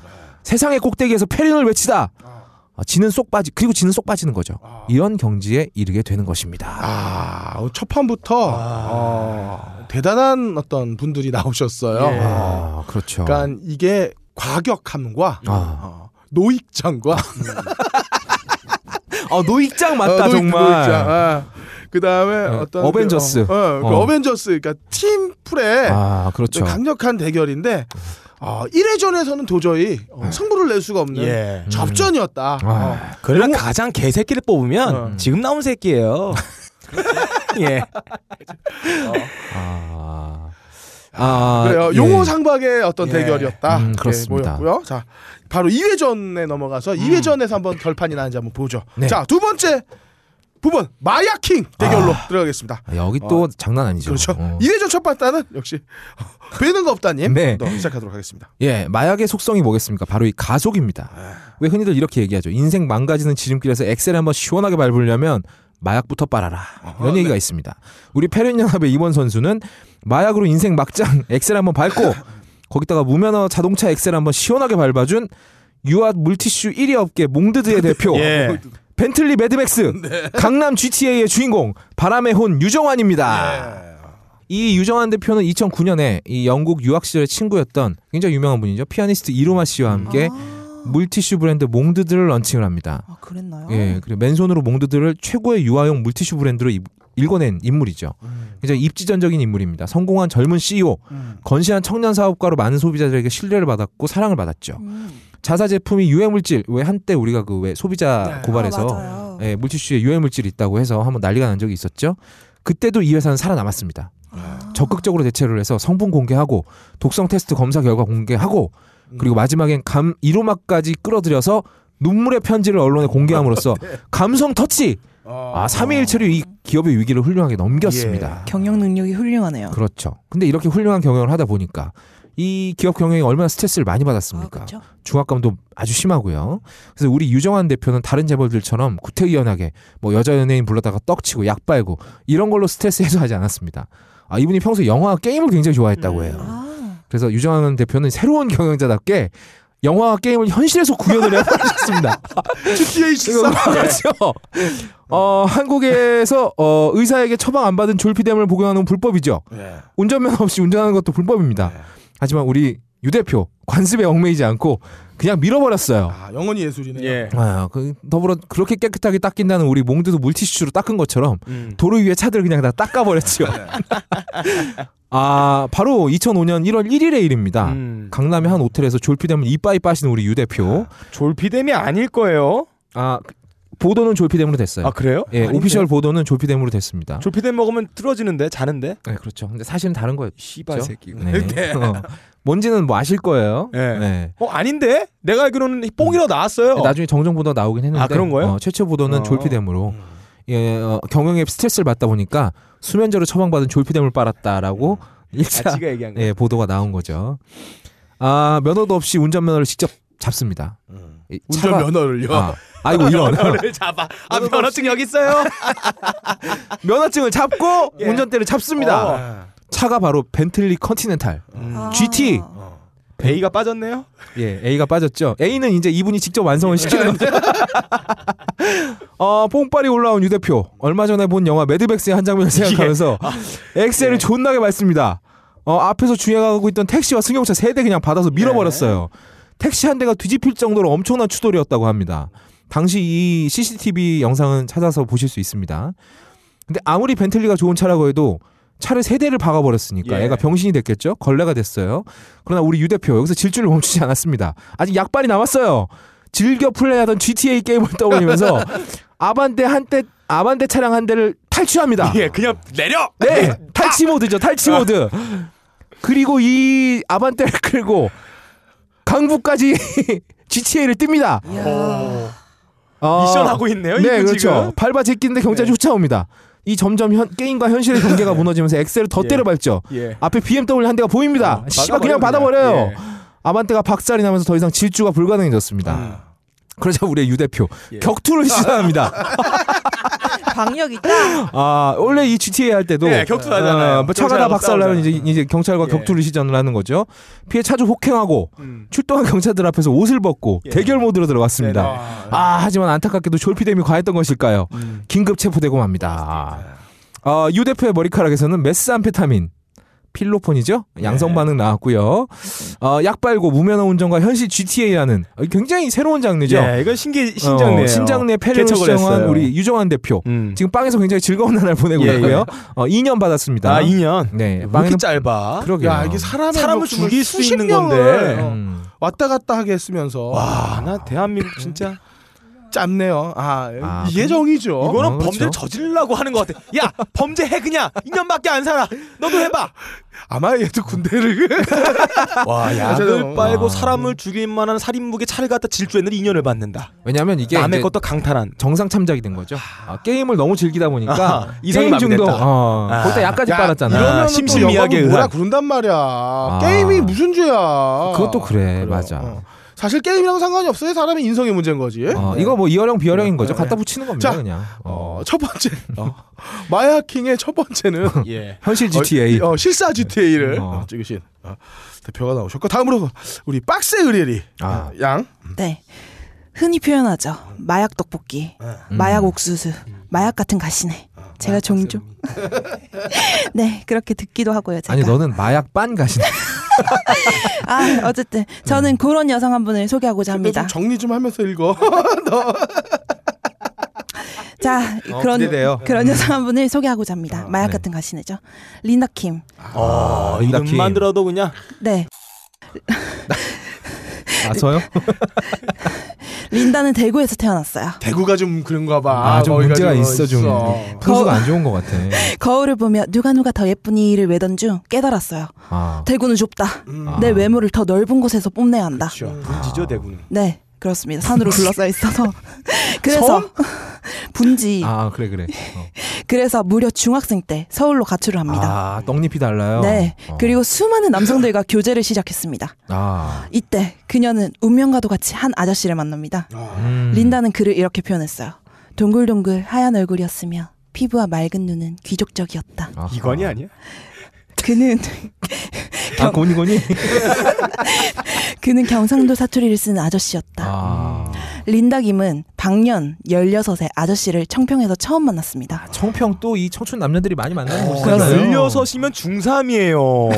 세상의 꼭대기에서 패륜을 외치다 아, 지는 쏙 빠지 그리고 지는 쏙 빠지는 거죠. 이런 경지에 이르게 되는 것입니다. 아, 첫 판부터 어, 대단한 어떤 분들이 나오셨어요. 예. 아, 그렇죠. 그러니까 이게 과격함과 아. 어, 노익장과 어, 노익장 어, 맞다 노익- 정말. 노익장. 아. 그다음에 네, 어떤 어벤져스. 그, 어, 어, 그 어. 어벤져스 그러니까 팀플의 아, 그렇죠. 강력한 대결인데 어, 1회전에서는 도저히 어, 승부를 낼 수가 없는 예. 접전이었다. 아. 어. 그러나 영어- 가장 개새끼를 뽑으면 어. 지금 나온 새끼예요. 예. 아, 아, 그래요. 예. 용호 상박의 어떤 예. 대결이었다. 음, 그렇습니다. 모였고요. 자, 바로 2회전에 넘어가서 2회전에서 한번 결판이 나는지 한번 보죠. 네. 자, 두 번째 부분 마야킹 대결로 들어가겠습니다. 아, 여기 또 장난 아니죠. 그렇죠. 어. 2회전 첫 발단은 역시 배는 거 없다님 네. 또 시작하도록 하겠습니다. 예, 마약의 속성이 뭐겠습니까? 바로 이 가속입니다. 왜 흔히들 이렇게 얘기하죠. 인생 망가지는 지름길에서 엑셀 한번 시원하게 밟으려면 마약부터 빨아라. 이런 얘기가 있습니다. 우리 패륜연합의 이번 선수는 마약으로 인생 막장 엑셀 한번 밟고 거기다가 무면허 자동차 엑셀 한번 시원하게 밟아준 유아 물티슈 1위 업계 몽드드의 대표 예. 벤틀리 매드맥스, 강남 GTA의 주인공 바람의 혼 유정환입니다. 이 유정환 대표는 2009년에 이 영국 유학 시절의 친구였던 굉장히 유명한 분이죠. 피아니스트 이로마 씨와 함께 아, 물티슈 브랜드 몽드들을 런칭을 합니다. 아 그랬나요? 예, 그리고 맨손으로 몽드들을 최고의 유아용 물티슈 브랜드로 이- 일궈낸 인물이죠. 굉장히 입지전적인 인물입니다. 성공한 젊은 CEO, 음. 건실한 청년 사업가로 많은 소비자들에게 신뢰를 받았고 사랑을 받았죠. 음. 자사 제품이 유해 물질 왜 한때 우리가 그 왜 소비자 네. 고발해서 아. 예, 물티슈에 유해 물질이 있다고 해서 한번 난리가 난 적이 있었죠. 그때도 이 회사는 살아남았습니다. 아. 적극적으로 대처를 해서 성분 공개하고 독성 테스트 검사 결과 공개하고 그리고 마지막엔 감 1호막까지 끌어들여서 눈물의 편지를 언론에 공개함으로써 감성 터치 아 3일 처리 이 기업의 위기를 훌륭하게 넘겼습니다. 경영 능력이 훌륭하네요. 그렇죠. 근데 이렇게 훌륭한 경영을 하다 보니까 이 기업 경영이 얼마나 스트레스를 많이 아, 받았습니까? 그렇죠. 중압감도 아주 심하고요. 그래서 우리 유정환 대표는 다른 재벌들처럼 구태의연하게 뭐 여자 연예인 불러다가 떡치고 약 빨고 이런 걸로 스트레스 해소하지 않았습니다. 아 이분이 평소에 영화와 게임을 굉장히 좋아했다고 해요. 아, 그래서 유정환 대표는 새로운 경영자답게 영화와 게임을 현실에서 구현을 해버렸습니다. GTA 이거 13. 그렇죠. 어, 한국에서 어, 의사에게 처방 안 받은 졸피뎀을 복용하는 건 불법이죠. 예. 운전면허 없이 운전하는 것도 불법입니다. 네. 하지만 우리 유 대표 관습에 얽매이지 않고 그냥 밀어버렸어요. 아, 영원히 예술이네요. 예. 아, 그 더불어 그렇게 깨끗하게 닦인다는 우리 몽드도 물티슈로 닦은 것처럼 음. 도로 위에 차들 그냥 다 닦아버렸죠. 아, 바로 2005년 1월 1일의 일입니다. 음. 강남의 한 호텔에서 졸피뎀을 이빠이 빠신 우리 유 대표. 졸피뎀이 아닐 거예요. 아, 그- 보도는 졸피뎀으로 됐어요. 아 그래요? 예, 아닌데? 오피셜 보도는 졸피뎀으로 됐습니다. 졸피뎀 먹으면 틀어지는데 자는데. 네, 그렇죠. 근데 사실은 다른 거였죠. 씨발 새끼. 네. 어. 뭔지는 뭐 아실 거예요. 네. 네. 어 아닌데? 내가 알기로는 뽕이라 나왔어요. 나중에 정정 보도 나오긴 했는데 아, 그런 거예요? 어, 최초 보도는 어. 졸피뎀으로 음. 예, 어, 경영에 스트레스를 받다 보니까 수면제로 처방받은 졸피뎀을 빨았다라고 아, 1차 지가 얘기한 거. 예, 보도가 나온 거죠. 아 면허도 없이 운전면허를 직접 잡습니다. 음. 이 차가- 운전면허를요. 아, 아이고 이런 면허를 잡아. 아 면허증 여기 있어요. 면허증을 잡고 예. 운전대를 잡습니다. 어. 차가 바로 벤틀리 컨티넨탈. 음. 아. GT. 베이가 빠졌네요. 예, A가 빠졌죠. A는 이제 이분이 직접 완성을 시키는 거죠. 어, 뽕빨이 올라온 유 대표. 얼마 전에 본 영화 매드백스의 한 장면을 생각하면서 엑셀을 존나게 밟습니다. 어, 앞에서 주행하고 있던 택시와 승용차 세 대 그냥 받아서 밀어버렸어요. 택시 한 대가 뒤집힐 정도로 엄청난 추돌이었다고 합니다. 당시 이 CCTV 영상은 찾아서 보실 수 있습니다. 근데 아무리 벤틀리가 좋은 차라고 해도 차를 세 대를 박아버렸으니까 예. 애가 병신이 됐겠죠. 걸레가 됐어요. 그러나 우리 유 대표 여기서 질주를 멈추지 않았습니다. 아직 약발이 남았어요. 즐겨 플레이하던 GTA 게임을 떠올리면서 아반떼 한대 아반떼 차량 한 대를 탈취합니다. 예, 그냥 내려. 네, 탈취 모드죠. 탈취 모드. 그리고 이 아반떼를 끌고 강북까지 GTA를 뜹니다. 어, 미션 하고 있네요. 네, 그렇죠. 지금. 밟아 제끼는데 경찰이 네. 쫓아옵니다. 이 점점 현, 게임과 현실의 경계가 무너지면서 엑셀을 더 예. 때려 밟죠. 예. 앞에 BMW 한 대가 보입니다. 어, 씨발 그냥 받아버려요. 예. 아반떼가 박살이 나면서 더 이상 질주가 불가능해졌습니다. 그러자 우리 유 대표 예. 격투를 시도합니다. 방역 있다. 아 원래 이 GTA 할 때도 예, 격투 하잖아요. 어, 뭐 차가 다 경찰하고 박살나면 이제. 이제 경찰과 예. 격투를 시전을 하는 거죠. 피해 차주 폭행하고 음. 출동한 경찰들 앞에서 옷을 벗고 예. 대결 모드로 들어갔습니다. 네 네. 아 하지만 안타깝게도 졸피뎀이 과했던 것일까요? 음. 긴급 체포되고 맙니다. 어, 유 대표의 머리카락에서는 메스암페타민 필로폰이죠. 양성 반응 나왔고요. 어, 약 빨고 무면허 운전과 현실 GTA라는 굉장히 새로운 장르죠. 예, 이건 신기 신장네요. 어, 신장내 패를 시정한. 우리 유정환 대표. 음. 지금 빵에서 굉장히 즐거운 나날 보내고 예, 있고요. 어, 2년 받았습니다. 아 2년. 네, 왜 이렇게 빵에는 짧아? 그러게요. 야 이게 사람을 목숨을 죽일 수 있는 건데. 어, 음. 왔다 갔다 하게 했으면서 와, 나 대한민국 진짜 짧네요. 아, 아, 이게 정이죠. 이거는 어, 그렇죠. 저지르려고 하는 것 같아. 야, 범죄해 그냥 2년밖에 안 살아. 너도 해봐. 아마 얘도 군대를 와, 약을 약을 빨고 아. 사람을 죽일 만한 살인무게 차를 갖다 질주했는데 2년을 받는다. 왜냐하면 이게 남의 것도 강탈한. 정상 참작이 된 거죠. 아, 게임을 너무 즐기다 보니까 아, 게임 중독. 어, 아. 거기다 약까지 야, 빨았잖아. 이러면 영감을 뭐라. 그런단 말이야. 게임이 무슨 죄야. 그것도 그래, 그래요. 맞아. 어. 사실 게임이랑 상관이 없어요. 사람의 인성의 문제인 거지. 어, 이거 뭐 이어령 비어령인 거죠. 네. 갖다 붙이는 겁니다, 자, 그냥. 어, 어, 첫 번째 마야킹의 첫 번째는 예. 현실 GTA. 어, 어, 실사 GTA를 어. 찍으신 어, 대표가 나오셨고 다음으로 우리 박스 의리리 아. 양 네. 흔히 표현하죠. 마약 떡볶이, 음. 마약 옥수수, 마약 같은 가시네. 제가 종종 네 그렇게 듣기도 하고요. 제가. 아니 너는 마약 빤 가시네. 아 어쨌든 저는 그런 여성 한 분을 소개하고자 합니다. 좀 정리 좀 하면서 읽어. 자 어, 그런 기대돼요. 그런 여성 한 분을 소개하고자 합니다. 마약 네. 같은 가시네죠. 린다 킴. 어, 이렇게. 이름만 들어도 그냥 네 아 저요? 린다는 대구에서 태어났어요. 대구가 좀 그런가 봐. 아, 좀 문제가 좀 있어 좀. 풍수가 안 좋은 것 같아. 거울을 보며 누가 누가 더 예쁘니를 외던 중 깨달았어요. 아, 대구는 좁다. 음. 아. 내 외모를 더 넓은 곳에서 뽐내야 한다. 그렇죠. 분지죠 대구는. 네, 그렇습니다. 산으로 둘러싸여 있어서. 그래서 분지. 아 그래 그래. 어. 그래서 무려 중학생 때 서울로 가출을 합니다. 아 떡잎이 달라요. 네. 어. 그리고 수많은 남성들과 교제를 시작했습니다. 아 이때 그녀는 운명과도 같이 한 아저씨를 만납니다. 음. 린다는 그를 이렇게 표현했어요. 동글동글 하얀 얼굴이었으며 피부와 맑은 눈은 귀족적이었다. 아하. 이건이 아니야? 그는 아 고니고니. 그는 경상도 사투리를 쓰는 아저씨였다. 아 린다 김은 방년 16의 아저씨를 청평에서 처음 만났습니다. 청평 또 이 청춘 남녀들이 많이 만나는 어, 곳이잖아요. 들려서시면 중3이에요.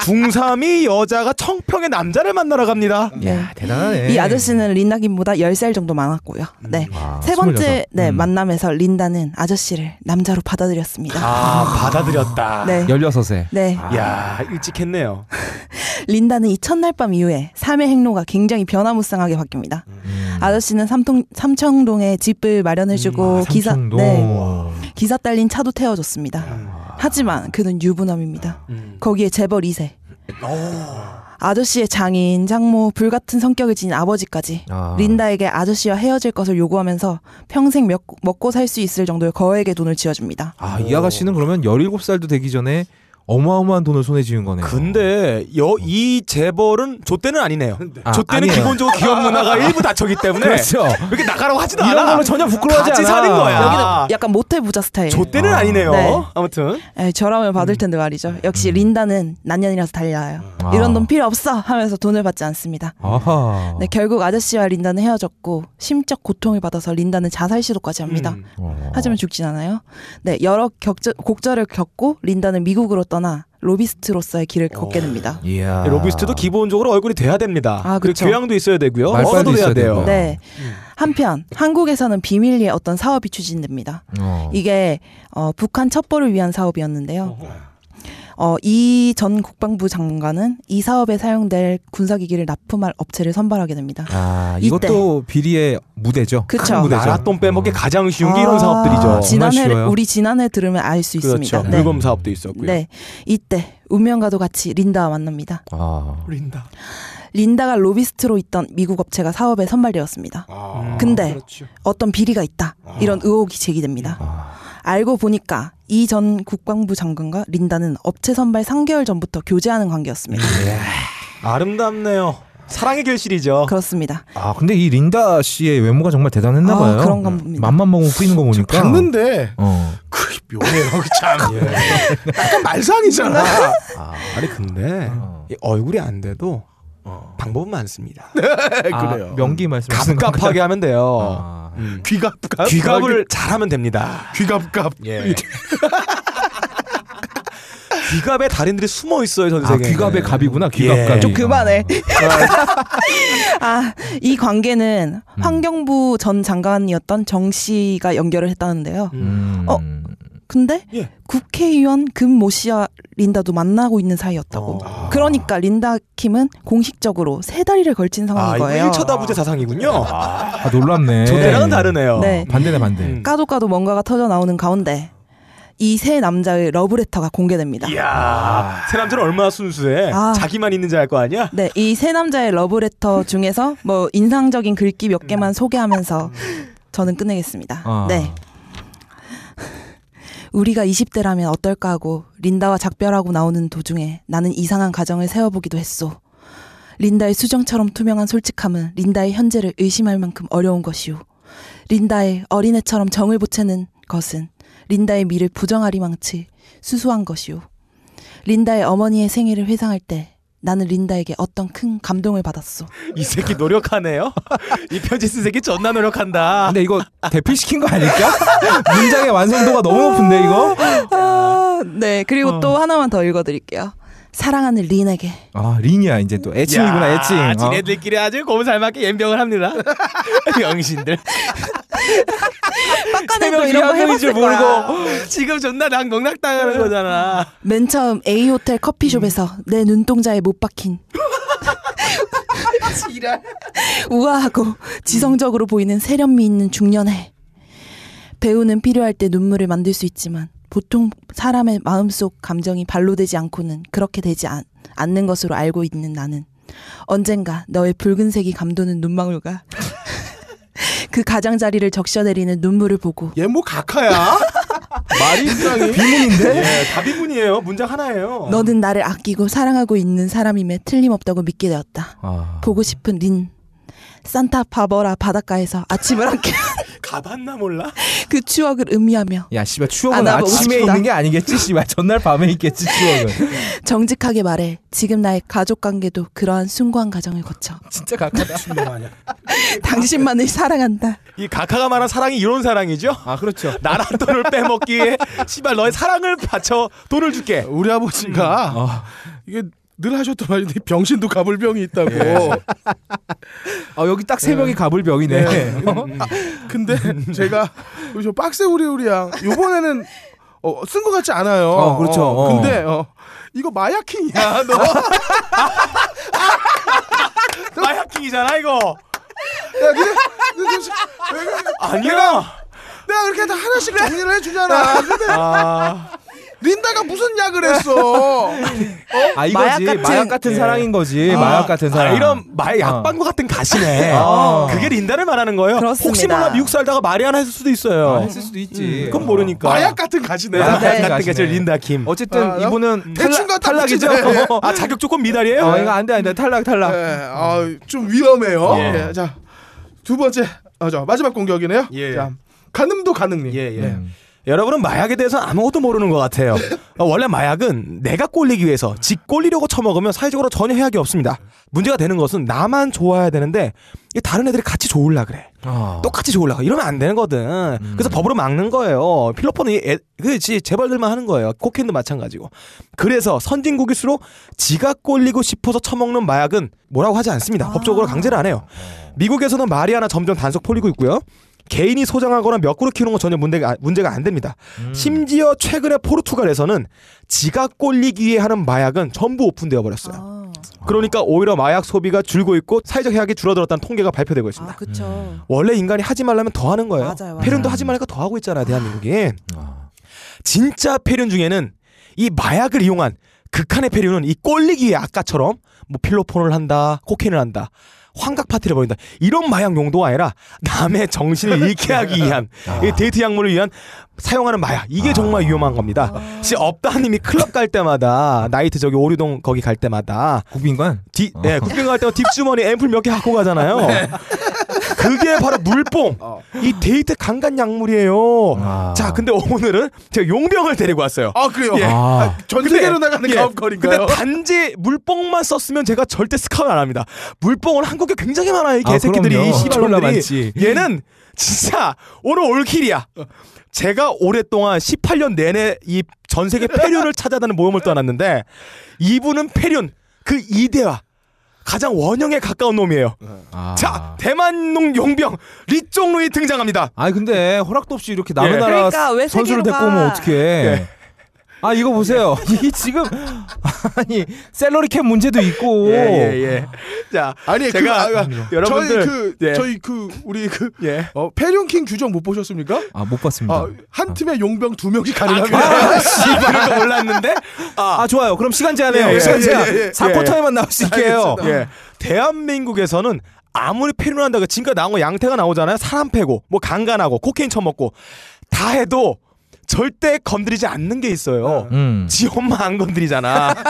중3이 여자가 청평의 남자를 만나러 갑니다. 야 대단하네. 이 아저씨는 린다 김보다 10살 정도 많았고요. 네. 아, 세 번째 26. 네, 음. 만남에서 린다는 아저씨를 남자로 받아들였습니다. 아, 받아들였다. 네. 16세. 네. 야, 일찍 했네요. 린다는 이 첫날 밤 이후에 삶의 행로가 굉장히 변화무쌍하게 바뀝니다. 음. 아저씨는 삼통, 삼청동에 집을 마련해주고 아, 기사. 네 기사 딸린 차도 태워줬습니다. 음. 하지만 그는 유부남입니다. 음. 거기에 재벌 2세. 아저씨의 장인, 장모, 불같은 성격을 지닌 아버지까지 아. 린다에게 아저씨와 헤어질 것을 요구하면서 평생 먹, 먹고 살 수 있을 정도의 거액의 돈을 쥐어줍니다. 아, 이 아가씨는 그러면 17살도 되기 전에 어마어마한 돈을 손에 쥔 거네요. 근데 여, 이 재벌은 좆데는 아니네요. 아, 좆데는 아니에요. 기본적으로 기업 문화가 일부다처기 때문에 그렇죠. 이렇게 나가라고 하지도 않아. 이런 걸로 전혀 부끄러워하지 같이 않아. 사는 거야. 여기는 아. 약간 모태 부자 스타일. 좆데는 아. 아니네요. 네. 아무튼 에, 저라면 받을 텐데 말이죠. 역시 린다는 난년이라서 달려요. 아. 이런 돈 필요 없어 하면서 돈을 받지 않습니다. 아하. 네, 결국 아저씨와 린다는 헤어졌고 심적 고통을 받아서 린다는 자살 시도까지 합니다. 음. 어. 하지만 죽진 않아요. 네, 여러 격절, 곡절을 겪고 린다는 미국으로 떠나 로비스트로서의 길을 걷게 됩니다. 이야. 로비스트도 기본적으로 얼굴이 돼야 됩니다. 아, 그리고 그쵸. 교양도 있어야 되고요. 말빨도 언어도 돼야 있어야 돼요. 되고요. 네. 한편 한국에서는 비밀리에 어떤 사업이 추진됩니다. 어. 이게 어, 북한 첩보를 위한 사업이었는데요. 어, 이 전 국방부 장관은 이 사업에 사용될 군사기기를 납품할 업체를 선발하게 됩니다. 아, 이때. 이것도 비리의 무대죠. 그쵸. 무대죠. 나라 돈 빼먹기 어. 가장 쉬운 게 이런 사업들이죠. 지난해. 우리 지난해 들으면 알수 그렇죠. 있습니다. 네. 물범 사업도 있었고요. 네, 이때 운명과도 같이 린다와 만납니다. 아. 린다. 린다가 로비스트로 있던 미국 업체가 사업에 선발되었습니다. 음, 근데 그렇죠. 어떤 비리가 있다 이런 의혹이 제기됩니다. 아. 알고 보니까 이 전 국방부 장관과 린다는 업체 선발 3개월 전부터 교제하는 관계였습니다. 아름답네요. 사랑의 결실이죠. 그렇습니다. 아, 근데 이 린다 씨의 외모가 정말 대단했나 아, 봐요. 그런가 봅니다. 맘만 먹으면 뿌이는 거 보니까. 봤는데 어. 그 묘해요. 참. 약간 말상이잖아. 아, 아니 근데 어. 이 얼굴이 안 돼도 방법은 많습니다. 아, 그래요. 명기 말씀하시는 갑갑하게 하면 돼요. 아. 음. 귀갑갑. 귀갑을 잘하면 됩니다. 귀갑갑. 예. 귀갑의 달인들이 숨어 있어요 전 아, 세계에. 귀갑의 갑이구나. 귀갑갑이. 예. 좀 그만해. 아, 이 관계는 환경부 전 장관이었던 정 씨가 연결을 했다는데요. 음. 어? 근데 예. 국회의원 금모 씨와 린다도 만나고 있는 사이였다고. 어. 그러니까 린다 킴은 공식적으로 세 다리를 걸친 상황인 아, 이거 거예요. 1처다부제 사상이군요. 아, 놀랍네. 조대랑은 다르네요. 네. 반대네, 반대. 음. 까도 까도 뭔가가 터져 나오는 가운데 이 세 남자의 러브레터가 공개됩니다. 이야, 새 남자는 얼마나 순수해. 아. 자기만 있는 줄 알 거 아니야? 네, 이 세 남자의 러브레터 중에서 뭐 인상적인 글귀 몇 개만 소개하면서 저는 끝내겠습니다. 아. 네. 우리가 20대라면 어떨까 하고 린다와 작별하고 나오는 도중에 나는 이상한 가정을 세워보기도 했소. 린다의 수정처럼 투명한 솔직함은 린다의 현재를 의심할 만큼 어려운 것이오. 린다의 어린애처럼 정을 보채는 것은 린다의 미를 부정하리 망치 수수한 것이오. 린다의 어머니의 생일을 회상할 때 나는 린다에게 어떤 큰 감동을 받았어. 이 새끼 노력하네요. 이 편지 쓴 새끼 존나 노력한다. 근데 이거 대필시킨 거 아닐까? 문장의 완성도가 너무 높은데 이거? 아, 네. 그리고 어. 또 하나만 더 읽어드릴게요. 사랑하는 린에게 아 린이야 이제 또 애칭이구나 애칭. 어. 지네들끼리 아주 고무살맞게 연병을 합니다. 명신들. 빡가네도 세 이런 거 해봤을 거야. 모르고 지금 존나 낙농락 당하는 거잖아. 맨 처음 A 호텔 커피숍에서 내 눈동자에 못 박힌 우아하고 지성적으로 보이는 세련미 있는 중년에 배우는 필요할 때 눈물을 만들 수 있지만 보통 사람의 마음속 감정이 발로 되지 않고는 그렇게 되지 않, 않는 것으로 알고 있는 나는 언젠가 너의 붉은색이 감도는 눈망울과 그 가장자리를 적셔내리는 눈물을 보고 얘 뭐 각하야? 말이 굉장히 비문인데. 예, 다 비문이에요. 문장 하나예요. 너는 나를 아끼고 사랑하고 있는 사람임에 틀림없다고 믿게 되었다. 아. 보고 싶은 린 산타 바버라 바닷가에서 아침을 함께 가봤나 몰라? 그 추억을 의미하며 야 씨발 추억은 아 침에 싶다. 있는 게 아니겠지 씨발 전날 밤에 있겠지 추억은. 정직하게 말해 지금 나의 가족 관계도 그러한 숭고한 과정을 거쳐 진짜 가까다. 당신만을 사랑한다. 이 각하가 말한 사랑이 이런 사랑이죠? 아 그렇죠. 나라 돈을 빼먹기 위해 씨발 너의 사랑을 바쳐 돈을 줄게. 우리 아버지가 어. 이게 늘 하셨던 말인데 병신도 가불병이 있다고. 아 여기 딱 세 명이 가불병이네. 네. 아, 근데 제가 저 빡세 우리 우리 양 요번에는 어, 쓴 것 같지 않아요. 어, 그렇죠. 어. 근데 어, 이거 마야킹이야 너. 마야킹이잖아 이거. 야, 근데, 근데 좀- 왜 그래? 아니야. 내가 그렇게 다 하나씩 정리를 해주잖아. 근데 아, 린다가 무슨 약을 했어? 아 이거지 마약 마약 같은- 같은, 예. 사랑인 거지. 마약 같은 아, 사랑. 이런 마의 어. 약방구 같은 가시네. 어. 그게 린다를 말하는 거예요. 그렇습니다. 혹시 몰라 미국 살다가 마리아나 했을 수도 있어요. 아, 했을 수도 있지. 그건 모르니까. 마약 같은 가시네. 마약 네. 같은 같은 게저 가시네. 린다 김. 어쨌든 아, 이분은 대충 탈락, 갖다 탈락이죠. 아 자격 조건 미달이에요? 어 이거 안돼 안돼 탈락 탈락. 네, 아, 좀 위험해요. 예. 예, 자, 두 번째, 아, 저 마지막 공격이네요. 예. 자, 가늠도 가능님. 예, 예. 음. 여러분은 마약에 대해서 아무것도 모르는 것 같아요. 어, 원래 마약은 내가 꼴리기 위해서 지 꼴리려고 처먹으면 사회적으로 전혀 해악이 없습니다. 문제가 되는 것은 나만 좋아야 되는데 다른 애들이 같이 좋을라 그래. 아. 똑같이 좋을라 이러면 안 되는 거든. 그래서 법으로 막는 거예요. 필로폰은 그지 재벌들만 하는 거예요. 코케인도 마찬가지고. 그래서 선진국일수록 지가 꼴리고 싶어서 처먹는 마약은 뭐라고 하지 않습니다. 법적으로 강제를 안 해요. 미국에서는 마리아나 점점 단속 풀리고 있고요. 개인이 소장하거나 몇 그루 키우는 건 전혀 문제가 문제가 안 됩니다. 심지어 최근에 포르투갈에서는 지가 꼴리기 위해 하는 마약은 전부 오픈되어 버렸어요. 아, 그러니까 오히려 마약 소비가 줄고 있고 사회적 해악이 줄어들었다는 통계가 발표되고 있습니다. 아 그쵸. 원래 인간이 하지 말라면 더 하는 거예요. 맞아요, 맞아요. 폐륜도 하지 말니까 더 하고 있잖아요, 대한민국이. 아. 진짜 폐륜 중에는 이 마약을 이용한 극한의 폐륜은 이 꼴리기 위해 아까처럼 뭐 필로폰을 한다, 코케인을 한다. 환각 파티를 벌인다. 이런 마약 용도가 아니라 남의 정신을 잃게 하기 위한 이 데이트 약물을 위한 사용하는 마약. 이게 정말 위험한 겁니다. 시 업다님이 클럽 갈 때마다 나이트 저기 오류동 거기 갈 때마다 국빈관. 뒷, 예, 국빈 갈 때마다 뒷주머니 앰플 몇 개 갖고 가잖아요. 그게 바로 물뽕. 이 데이트 강간 약물이에요. 아. 자, 근데 오늘은 제가 용병을 데리고 왔어요. 아, 그래요. 예. 아. 전 근데- 세계로 나가는 예. 가업거리인가요? 근데 단지 물뽕만 썼으면 제가 절대 스카웃 안 합니다. 물뽕은 한국에 굉장히 많아요. 이 아, 개새끼들이 그럼요. 이 씨발놈들이. 얘는 진짜 오늘 올킬이야. 제가 오랫동안 18년 내내 이 전 세계 폐륜을 찾아다는 모험을 떠났는데 이분은 폐륜 그 이대화 가장 원형에 가까운 놈이에요. 아. 자 대만농 용병 리쫑루이 등장합니다. 아니 근데 허락도 없이 이렇게 남의 예. 나라 그러니까 왜 선수를 세계로 데리고 오면 가? 어떡해. 예. 아 이거 보세요. 이 지금 아니 샐러리 캡 문제도 있고. 예예 예. 자 아니, 제가 그, 아, 여러분들 저희 그, 예. 저희 그, 우리 그, 예. 어, 패륜킹 규정 못 보셨습니까? 아 못 봤습니다. 아, 한 팀에 용병 두 명이 가능합니다. 아, 씨발 거 몰랐는데. 아, 아 좋아요. 그럼 시간 제한해요. 예, 예, 시간 예, 제한. 예, 예. 4쿼터에만 나올 수 있게요. 예. 대한민국에서는 아무리 폐륜한다고 지금까지 나온 거 양태가 나오잖아요. 사람 패고 뭐 강간하고 코케인 처먹고 다 해도 절대 건드리지 않는 게 있어요. 음. 지 엄마 안 건드리잖아.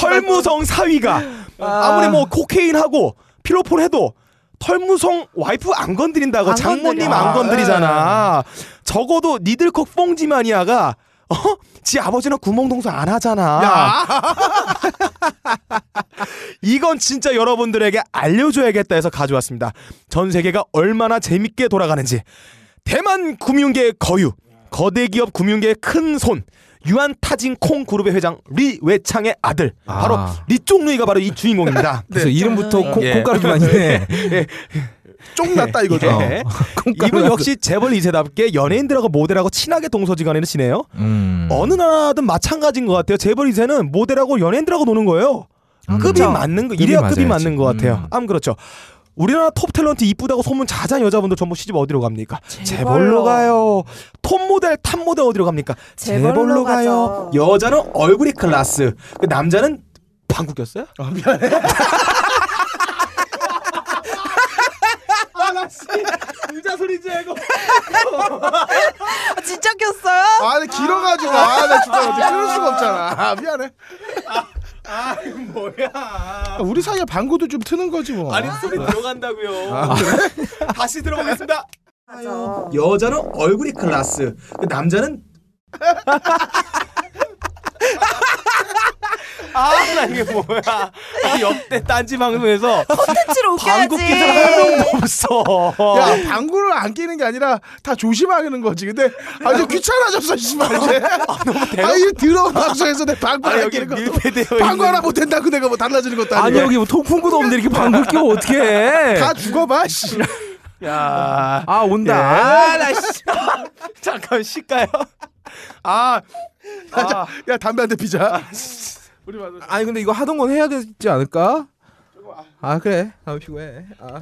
털무성 사위가 아무리 뭐 코케인 하고 필로폰 해도 털무성 와이프 안 건드린다고 안 장모님 건드려. 안 건드리잖아. 적어도 니들컥 뽕지마니아가 어? 지 아버지는 구멍 동서 안 하잖아. 야, 이건 진짜 여러분들에게 알려줘야겠다 해서 가져왔습니다. 전 세계가 얼마나 재밌게 돌아가는지. 대만 금융계의 거유, 거대 기업 금융계의 큰 손, 유한 타진 콩 그룹의 회장 리 외창의 아들, 바로 아. 리종루이가 바로 이 주인공입니다. 그래서 이름부터 콩, 예. 콩가루 기반이네. 쫑 났다 이거죠. 예. 이분 역시 재벌 2세답게 연예인들하고 모델하고 친하게 동서지간에는 지내요. 음. 어느 나라든 마찬가지인 것 같아요. 재벌 2세는 모델하고 연예인들하고 노는 거예요. 음. 급이 그쵸. 맞는 거, 이래야 급이 맞아야지. 맞는 것 같아요. 음. 암 그렇죠. 우리나라 톱 탤런트 이쁘다고 소문 자자한 여자분들 전부 시집 어디로 갑니까? 재벌로. 재벌로 가요. 톱 모델, 탑 모델 어디로 갑니까? 재벌로 가요. 가죠. 여자는 얼굴이 클라스, 그 남자는 방구 꼈어요? 아, 미안해. 의자 소리지 이거. 아, 진짜 꼈어요? 아, 근데 길어가지고 아, 나 진짜 어떻게 끊을 수가 없잖아. 아, 미안해. 아 이거 뭐야? 우리 사이에 방구도 좀 트는 거지 뭐. 아니 소리 들어간다고요. 아, 다시 들어보겠습니다. 맞아. 여자는 얼굴이 클라스, 그 남자는 아 나 이게 뭐야? 이 역대 딴지 방송에서 콘텐츠로 방구 웃겨야지. 끼는 한 명도 없어. 야, 방구를 안 끼는 게 아니라 다 조심하는 거지. 근데 아주 귀찮아졌어, 씨발 이제. 아, 이 더러운 방송에서 내 방구 아니 안 끼는 것도. 밀폐되어 방구 하나 못 된다고 내가 뭐 달라지는 것도 아니고. 아니 여기 뭐 통풍구도 없는데 이렇게 방구 끼면 어떡해? 다 죽어봐, 씨. 야. 아 온다. 아, 나 씨. 잠깐 쉴까요? 아. 아. 야, 담배 한 대 피자. 우리 맞아. 아니 근데 이거 하던 건 해야 되지 않을까? 아 그래. 다음 피고 해. 아.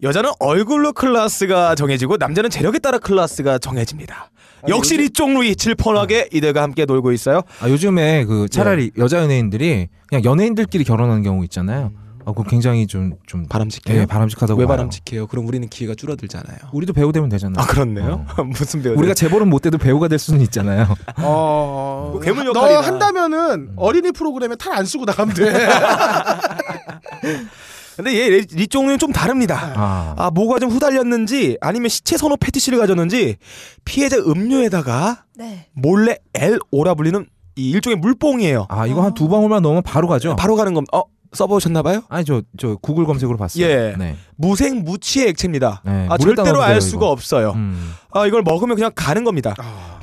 여자는 얼굴로 클래스가 정해지고 남자는 재력에 따라 클래스가 정해집니다. 역시 리종루이 질펀하게 이들과 함께 놀고 있어요. 아 요즘에 그 차라리 여자 연예인들이 그냥 연예인들끼리 결혼하는 경우 있잖아요. 아 그거 굉장히 좀 좀 바람직해요. 예, 바람직하다고 왜 봐요. 바람직해요? 그럼 우리는 기회가 줄어들잖아요. 우리도 배우 되면 되잖아요. 아 그렇네요. 무슨 배우? 우리가 재벌은 못 돼도 배우가 될 수는 있잖아요. 어. 뭐 괴물 너 역할이나. 한다면은 어린이 프로그램에 탈 안 쓰고 나가면 돼. 근데 얘 리- 리종루이는 좀 다릅니다. 아. 아 뭐가 좀 후달렸는지 아니면 시체 선호 패티시를 가졌는지 피해자 음료에다가 네. 몰래 L5라 불리는 이 일종의 물뽕이에요. 아 이거 한두 방울만 넣으면 바로 가죠. 바로 가는 겁니다. 어 써보셨나봐요? 아니 저 저 구글 검색으로 봤어요. 예. 네. 무생 무취의 액체입니다. 네, 아 절대로 알 수가 이거. 없어요. 음. 아 이걸 먹으면 그냥 가는 겁니다.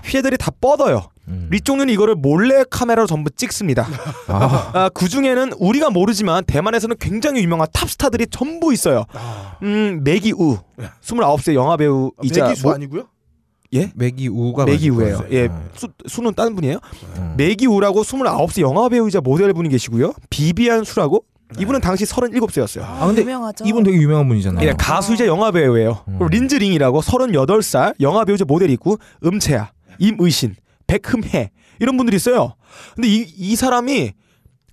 피해들이 다 뻗어요. 음. 리종은 이거를 몰래 카메라로 전부 찍습니다. 아. 아, 그 중에는 우리가 모르지만 대만에서는 굉장히 유명한 탑스타들이 전부 있어요. 음, 매기우. 29세 영화 배우이자 아, 매기수 뭐- 아니고요? 예? 매기우가 매기우예요. 예. 거예요. 수, 수는 다른 분이에요. 음. 매기우라고 29세 영화 배우이자 모델 분이 계시고요. 비비안 수라고 이분은 당시 37세였어요. 아 근데 유명하죠. 이분 되게 유명한 분이잖아요. 예, 가수이자 영화 배우예요. 음. 그리고 린즈링이라고 38살 영화 배우자 모델이 있고 음채야, 임의신, 백흠해 이런 분들이 있어요. 근데 이, 이 사람이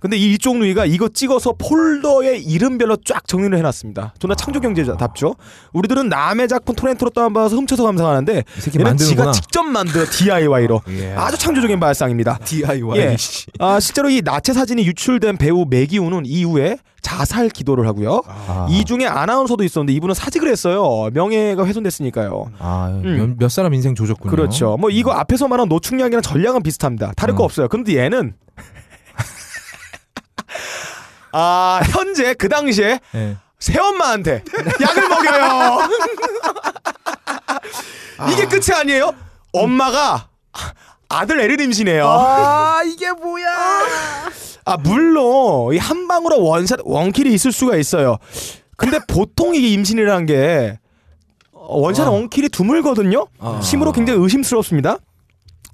근데 이 이쪽 누이가 이거 찍어서 폴더에 이름별로 쫙 정리를 해놨습니다. 존나 창조 경제답죠. 우리들은 남의 작품 토렌트로 다운받아서 훔쳐서 감상하는데 얘는 만드는구나. 지가 직접 만들어 DIY로 예. 아주 창조적인 발상입니다. DIY. 예. 아, 실제로 이 나체 사진이 유출된 배우 매기우는 이후에 자살 기도를 하고요. 아. 이 중에 아나운서도 있었는데 이분은 사직을 했어요. 명예가 훼손됐으니까요. 아, 음. 몇, 몇 사람 인생 조졌군요. 그렇죠. 뭐 이거 앞에서 말한 노충약이랑 전략은 비슷합니다. 다를 거 음. 없어요. 그런데 얘는 아 현재 그 당시에 예. 새엄마한테 약을 먹여요. 이게 끝이 아니에요. 엄마가 아들 애를 임신해요. 아 이게 뭐야? 아 물론 이 한 방으로 원샷 원킬이 있을 수가 있어요. 근데 보통 이게 임신이라는 게 어, 원샷 아. 원킬이 드물거든요. 아. 심으로 굉장히 의심스럽습니다.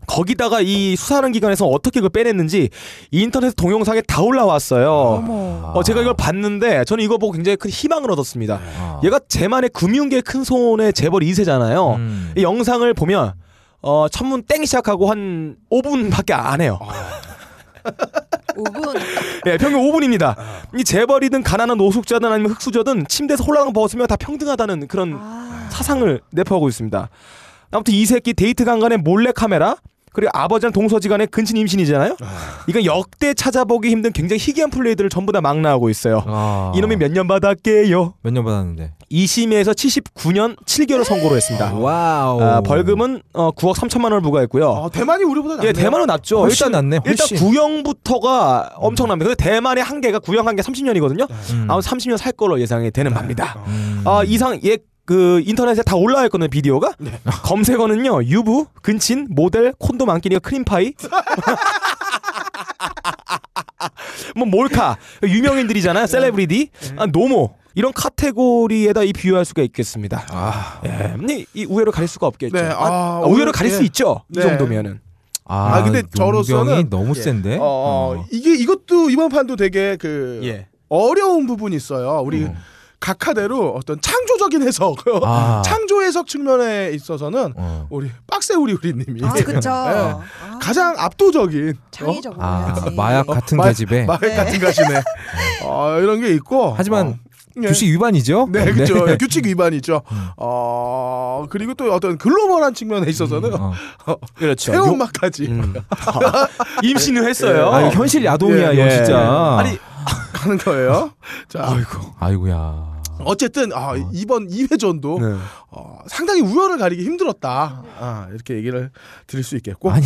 거기다가 이 수사하는 기관에서 어떻게 그걸 빼냈는지 인터넷 동영상에 다 올라왔어요. 어머. 어, 제가 이걸 봤는데 저는 이거 보고 굉장히 큰 희망을 얻었습니다. 아. 얘가 제만의 금융계 큰 손의 재벌 2세잖아요. 음. 이 영상을 보면 어, 첫문 땡 시작하고 한 5분밖에 안 해요. 5분. 예, 평균 5분입니다. 이 재벌이든 가난한 노숙자든 아니면 흑수저든 침대에서 홀라당 벗으면 다 평등하다는 그런 아. 사상을 내포하고 있습니다. 아무튼 이 새끼 데이트 강간에 몰래 카메라 그리고 아버지랑 동서지간의 근친 임신이잖아요. 이건 역대 찾아보기 힘든 굉장히 희귀한 플레이들을 전부 다 막 나오고 있어요. 아. 이놈이 몇 년 받았게요? 몇 년 받았는데. 2심에서 79년 7개월 선고를 했습니다. 와우. 아, 벌금은 어, 9억 3천만 원을 부과했고요. 아, 대만이 우리보다 낫네요. 예, 대만은 낫죠. 훨씬 일단 낫네. 일단 훨씬. 구형부터가 엄청납니다. 근데 대만의 한계가 구형 한계 30년이거든요. 음. 아마 30년 살 걸로 예상이 되는 겁니다. 음. 아 이상 예. 그 인터넷에 다 올라와 있거든요 비디오가 검색어는요 유부 근친 모델 콘돔 안 끼니까 크림파이 뭐 몰카 유명인들이잖아요 셀레브리티 아, 노모 이런 카테고리에다 이 비유할 수가 있겠습니다 아, 예, 근데 이 우열을 가릴 수가 없겠죠 네, 아, 아, 아, 우열을 가릴 예. 수 있죠 이 네. 정도면은 아, 아, 근데 용병이 저로서는- 너무 예. 센데. 어, 어, 이게 이것도 이번 판도 되게 그 예. 어려운 부분이 있어요. 우리 어. 각하대로 어떤 창조적인 해석, 아. 창조 해석 측면에 있어서는 어. 우리 빡세 우리 우리님이 아 그쵸. 예. 아, 가장 압도적인 창의적으로 아, 해야지. 마약 같은 마- 계집에. 말 네. 같은 가시네. 어, 이런 게 있고. 하지만 어, 예. 규칙 위반이죠. 네, 그렇죠. 네. 규칙 위반이죠. 음. 어 그리고 또 어떤 글로벌한 측면에 있어서는 어. 그렇죠 태엄마까지 음. 임신을 했어요 아, 이거 현실 야동이야, 예, 이거 예. 진짜. 아니 가는 거예요. 자, 아이고 아이고야. 어쨌든 아, 이번 2회전도 네. 어, 상당히 우열을 가리기 힘들었다. 아, 이렇게 얘기를 드릴 수 있겠고. 아니?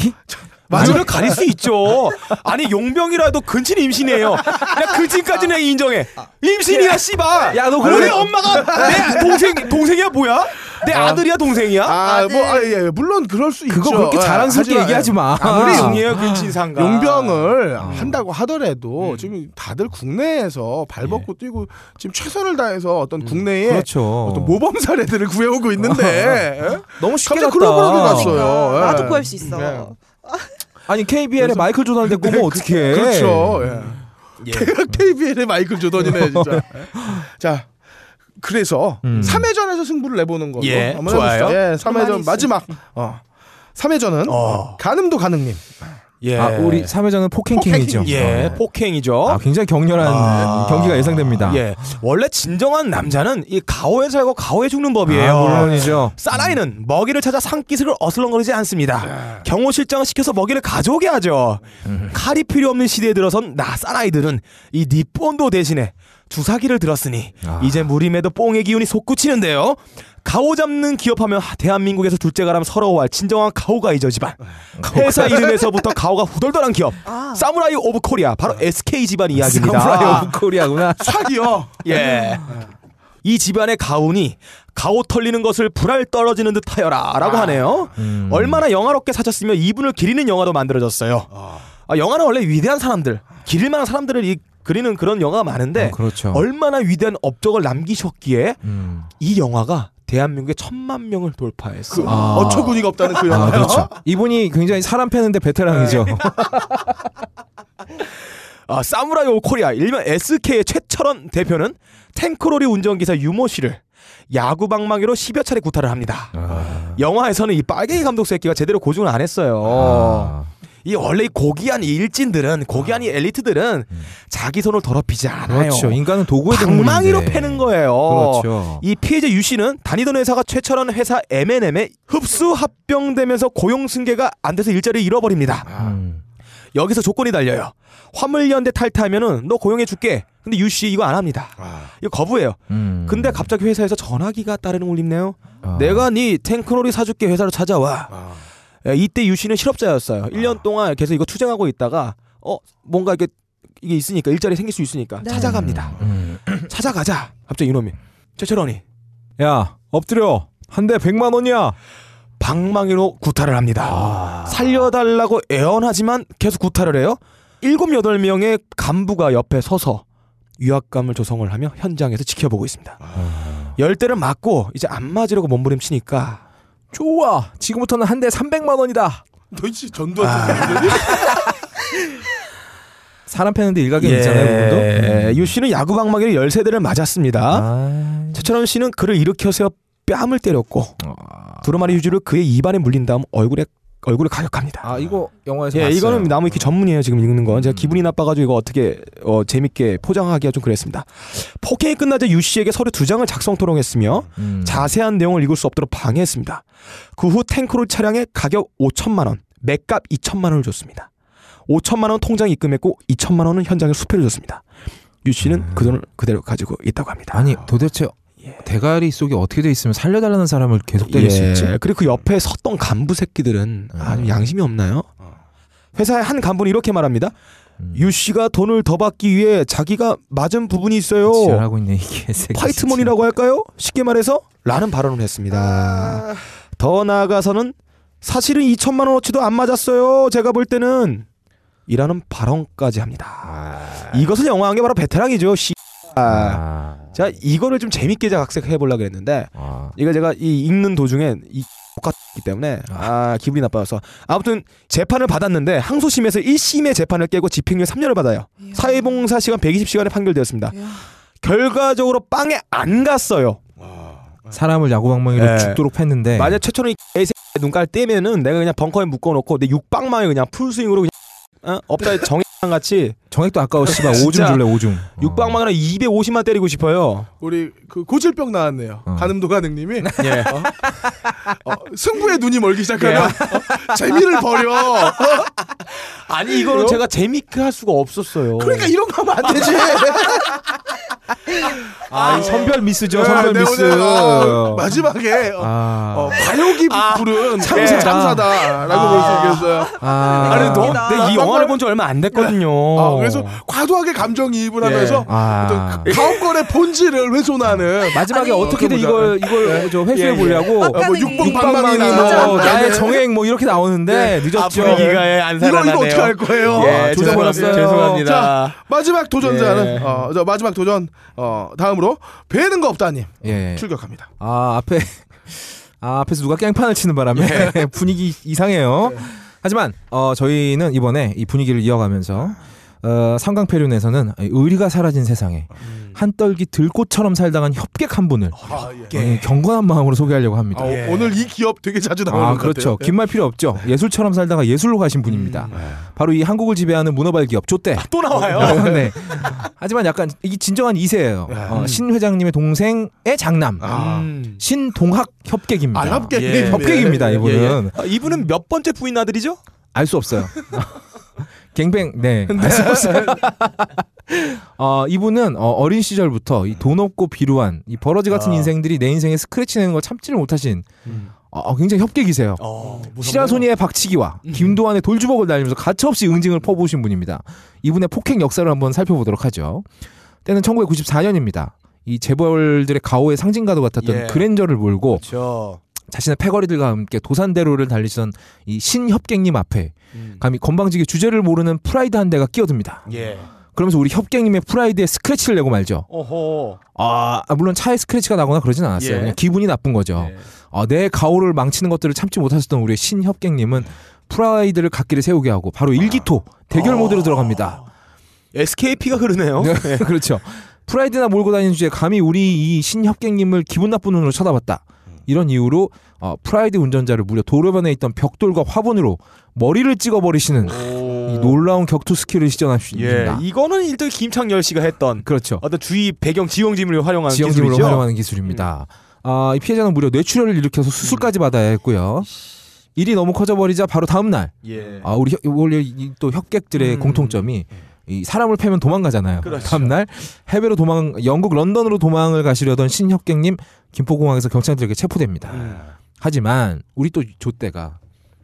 우열을 가릴 수 있죠. 아니 용병이라도 근친 임신이에요. 야 근친까지는 인정해. 임신이야 씨발. 야, 너 우리. 엄마가 내 동생 동생이야 뭐야? 내 아 들이야 동생이야? 아, 뭐, 아, 예, 물론 그럴 수 그거 있죠. 그렇게 예, 자랑스럽게 하지만, 얘기하지 마. 아무리 중이에요 근친상가. 용병을 아. 한다고 하더라도 음. 지금 다들 국내에서 발벗고 뛰고 지금 최선을 다해서 어떤 국내에 그렇죠. 어떤 모범 사례들을 구해오고 있는데 예? 너무 쉽게 갑자기. 글로벌하게 갔어요. 그러니까 예. 나도 구할 수 있어. 네. 아니 KBL에 마이클 조던 데꼬면 어떡해. 그렇죠. 예. 예. KBL의 마이클 조던이네 진짜. 자. 그래서 음. 3회전에서 승부를 내보는 걸로 예, 좋아요. 예, 가만히 3회전 있어. 마지막 어. 3회전은 어. 가늠도 가능님. 예. 아, 우리 3회전은 폭행킹이죠. 예 어. 폭행이죠. 아, 굉장히 격렬한 아. 경기가 예상됩니다. 예 원래 진정한 남자는 이 가오에 살고 가오에 죽는 법이에요. 아, 물론이죠. 사나이는 먹이를 찾아 산기슭을 어슬렁거리지 않습니다. 경호 실장을 시켜서 먹이를 가져오게 하죠. 칼이 필요 없는 시대에 들어선 나 사나이들은 이 니본도 대신에 주사기를 들었으니 아. 이제 무림에도 뽕의 기운이 솟구치는데요. 가오 잡는 기업하면 대한민국에서 둘째가라면 서러워할 진정한 가오가이죠 집안. 회사 이름에서부터 가오가 후덜덜한 기업. 아. Samurai of Korea 바로 SK 집안 이야기입니다. Samurai of Korea구나. 삭이요. 예. 이 집안의 가훈이 가오 털리는 것을 불알 떨어지는 듯 하여라라고 하네요. 음. 얼마나 영화롭게 사셨으면 이분을 기리는 영화도 만들어졌어요. 아, 영화는 원래 위대한 사람들, 기릴 만한 사람들을 이, 그리는 그런 영화가 많은데 어, 그렇죠. 얼마나 위대한 업적을 남기셨기에 음. 이 영화가 대한민국에 천만 명을 돌파했어. 그 아. 어처구니가 없다는 그 영화. 아, 그렇죠. 이분이 굉장히 사람 패는데 베테랑이죠. 아, 사무라이 오 코리아 일명 SK의 최철원 대표는 탱크로리 운전기사 유모 씨를 야구 방망이로 10여 차례 구타를 합니다. 아. 영화에서는 이 빨갱이 감독 새끼가 제대로 고증을 안 했어요. 아. 이 원래 이 고귀한 이 일진들은 고귀한 이 엘리트들은 자기 손을 더럽히지 않아요. 그렇죠. 인간은 도구의 동물인데. 패는 거예요. 그렇죠. 이 피해자 유 씨는 다니던 회사가 최철원 회사 M&M에 흡수 합병되면서 고용 승계가 안 돼서 일자리를 잃어버립니다. 음. 여기서 조건이 달려요. 화물연대 탈퇴하면은 너 고용해 줄게. 근데 유 씨 이거 안 합니다. 이거 거부해요. 음. 근데 갑자기 회사에서 전화기가 따르는 울림네요. 아. 내가 네 탱크롤이 사줄게 회사로 찾아와. 아. 예, 이때 유 씨는 실업자였어요. 1년 동안 계속 이거 투쟁하고 있다가 어 뭔가 이게 이게 있으니까 일자리 생길 수 있으니까 네. 찾아갑니다. 음. 찾아가자. 갑자기 이놈이 최철원이 야, 엎드려. 한 대 100만 원이야. 방망이로 구타를 합니다. 아. 살려달라고 애원하지만 계속 구타를 해요. 일곱 여덟 명의 간부가 옆에 서서 위압감을 조성을 하며 현장에서 지켜보고 있습니다. 아. 열 대를 맞고 이제 안 맞으려고 몸부림치니까 좋아. 지금부터는 한 대 300만 원이다. 너 이씨 전두환 사람 패는데 일가견 있잖아요, 그분도. 예, 유 씨는 야구 방망이를 열 세대를 맞았습니다. 아. 최철원 씨는 그를 일으켜 세워 뺨을 때렸고 아. 두루마리 휴지를 그의 입안에 물린 다음 얼굴에 얼굴을 가격합니다. 아, 이거 영화에서 예, 봤어요. 이거는 나무위키 전문이에요. 지금 읽는 건 제가 기분이 나빠가지고 이거 어떻게 어, 재밌게 포장하기가 좀 그랬습니다. 폭행이 끝나자 유 씨에게 서류 두 장을 작성 토롱했으며 음. 자세한 내용을 읽을 수 없도록 방해했습니다. 그 후 탱크롤 차량의 가격 5천만 원, 맥값 2천만 원을 줬습니다. 5천만 원 통장에 입금했고 2천만 원은 현장에 수표를 줬습니다. 유 씨는 음. 그 돈을 그대로 가지고 있다고 합니다. 아니 도대체 대가리 속에 어떻게 돼 있으면 살려달라는 사람을 계속 때릴 수 있지? 예. 그리고 그 옆에 섰던 간부 새끼들은 아주 음. 양심이 없나요? 회사의 한 간부는 이렇게 말합니다. 음. 유 씨가 돈을 더 받기 위해 자기가 맞은 부분이 있어요. 지랄하고 있네 이게 화이트몬이라고 할까요? 쉽게 말해서 라는 발언을 했습니다. 더 나아가서는 사실은 2천만 원어치도 안 맞았어요. 제가 볼 때는 이라는 발언까지 합니다. 이것을 영화한 게 바로 베테랑이죠. 씨. 아, 자 이거를 좀 재밌게 제가 각색해 보려고 했는데 아. 이거 제가 이 읽는 도중에 이 똑같기 때문에 아 기분이 나빠서 아무튼 재판을 받았는데 항소심에서 1심의 재판을 깨고 집행유예 3년을 받아요. 이야. 사회봉사 시간 120시간에 판결되었습니다. 이야. 결과적으로 빵에 안 갔어요. 사람을 야구방망이로 예. 죽도록 팼는데 만약 최초로 눈깔 떼면은 내가 그냥 벙커에 묶어놓고 내 육빵망에 그냥 풀스윙으로 그냥 어? 업다에 정액 같이 정액도 아까워 씨발 오줌 줄래 오줌 어. 육빵망이랑 250만 때리고 싶어요. 우리 그 고질병 나왔네요. 어. 가늠도 가능님이 예. 어, 승부에 눈이 멀기 시작하면 어, 재미를 버려. 아니 이거는 제가 재밌게 할 수가 없었어요. 그러니까 이런 거 하면 안 되지. 아, 이 선별 미스죠 네, 선별 네, 미스 오늘, 어, 마지막에 어, 아, 어, 과욕이 부른 참사다. 참사다라고 볼 수 있겠어요. 아, 아니 너, 웃기다. 근데 이 영화를 본 지 얼마 안 됐거든요. 아, 그래서 과도하게 감정이입을 예. 하면서 아. 어떤 가업권의 본질을 훼손하는 마지막에 아니, 어떻게든 어, 이걸 이걸 저 회수해 예, 예. 보려고 어, 뭐 빡가능이. 육봉 육방망이 방망이나 뭐 네. 나의 정액 뭐 이렇게 나오는데 늦었죠. 안 이거 이거 어떻게 할 거예요? 예, 아, 조져버렸어요. 죄송합니다. 자, 마지막 도전자는 예. 어, 저 마지막 도전 어, 다음으로 배는 거 없다님 예. 출격합니다. 아 앞에 아 앞에서 누가 깽판을 치는 바람에 분위기 이상해요. 하지만 어 저희는 이번에 이 분위기를 이어가면서 어, 삼강패륜에서는 의리가 사라진 세상에 한떨기 들꽃처럼 살다간 협객 한 분을 아, 예. 어, 경건한 마음으로 소개하려고 합니다. 아, 예. 오늘 이 기업 되게 자주 나오는 아것 그렇죠. 같아요. 긴말 필요 없죠. 예술처럼 살다가 예술로 가신 분입니다. 바로 이 한국을 지배하는 문어발 기업 조대. 또 나와요. 네. 하지만 약간 이게 진정한 2세예요. 어, 신 회장님의 동생의 장남. 아. 음. 신동학 협객입니다. 아, 협객. 예. 협객입니다. 예, 예. 이분은 아, 이분은 몇 번째 부인 아들이죠? 알 수 없어요. 갱뱅, 네. 없어요. 어, 이분은 어, 어린 시절부터 이 돈 없고 비루한 이 버러지 같은 아. 인생들이 내 인생에 스크래치 내는 걸 참지를 못하신 어, 굉장히 협객이세요. 어, 시라소니의 박치기와 김도환의 돌주먹을 날리면서 가차없이 응징을 퍼부으신 분입니다. 이분의 폭행 역사를 한번 살펴보도록 하죠. 때는 1994년입니다. 이 재벌들의 가오의 상징과도 같았던 예. 그랜저를 몰고 그렇죠. 자신의 패거리들과 함께 도산대로를 달리시던 이 신협객님 앞에 음. 감히 건방지게 주제를 모르는 프라이드 한 대가 끼어듭니다. 예. 그러면서 우리 협객님의 프라이드에 스크래치를 내고 말죠. 오호. 아, 아, 물론 차에 스크래치가 나거나 그러진 않았어요. 예. 그냥 기분이 나쁜 거죠. 예. 아, 내 가오를 망치는 것들을 참지 못하셨던 우리의 신협객님은 프라이드를 갓길에 세우게 하고 바로 일기토 대결 아. 모드로 들어갑니다. SK 피가 흐르네요. 네, 그렇죠. 프라이드나 몰고 다니는 주제에 감히 우리 이 신협객님을 기분 나쁜 눈으로 쳐다봤다. 이런 이유로 어, 프라이드 운전자를 무려 도로변에 있던 벽돌과 화분으로 머리를 찍어버리시는 이 놀라운 격투 스킬을 예, 시전하십니다. 이거는 일단 김창열 씨가 했던 그렇죠. 어떤 주위 배경 지형지물을 활용한 지형지물로 기술이죠. 활용하는 기술입니다. 아, 이 피해자는 무려 뇌출혈을 일으켜서 수술까지 받아야 했고요. 일이 너무 커져버리자 바로 다음 날, 예. 아 우리 혀- 원래 이또 협객들의 음. 공통점이 이 사람을 패면 도망가잖아요. 그렇죠. 다음 날 해외로 도망, 영국 런던으로 도망을 가시려던 신협객님 김포공항에서 경찰들에게 체포됩니다. 음. 하지만 우리 또 조대가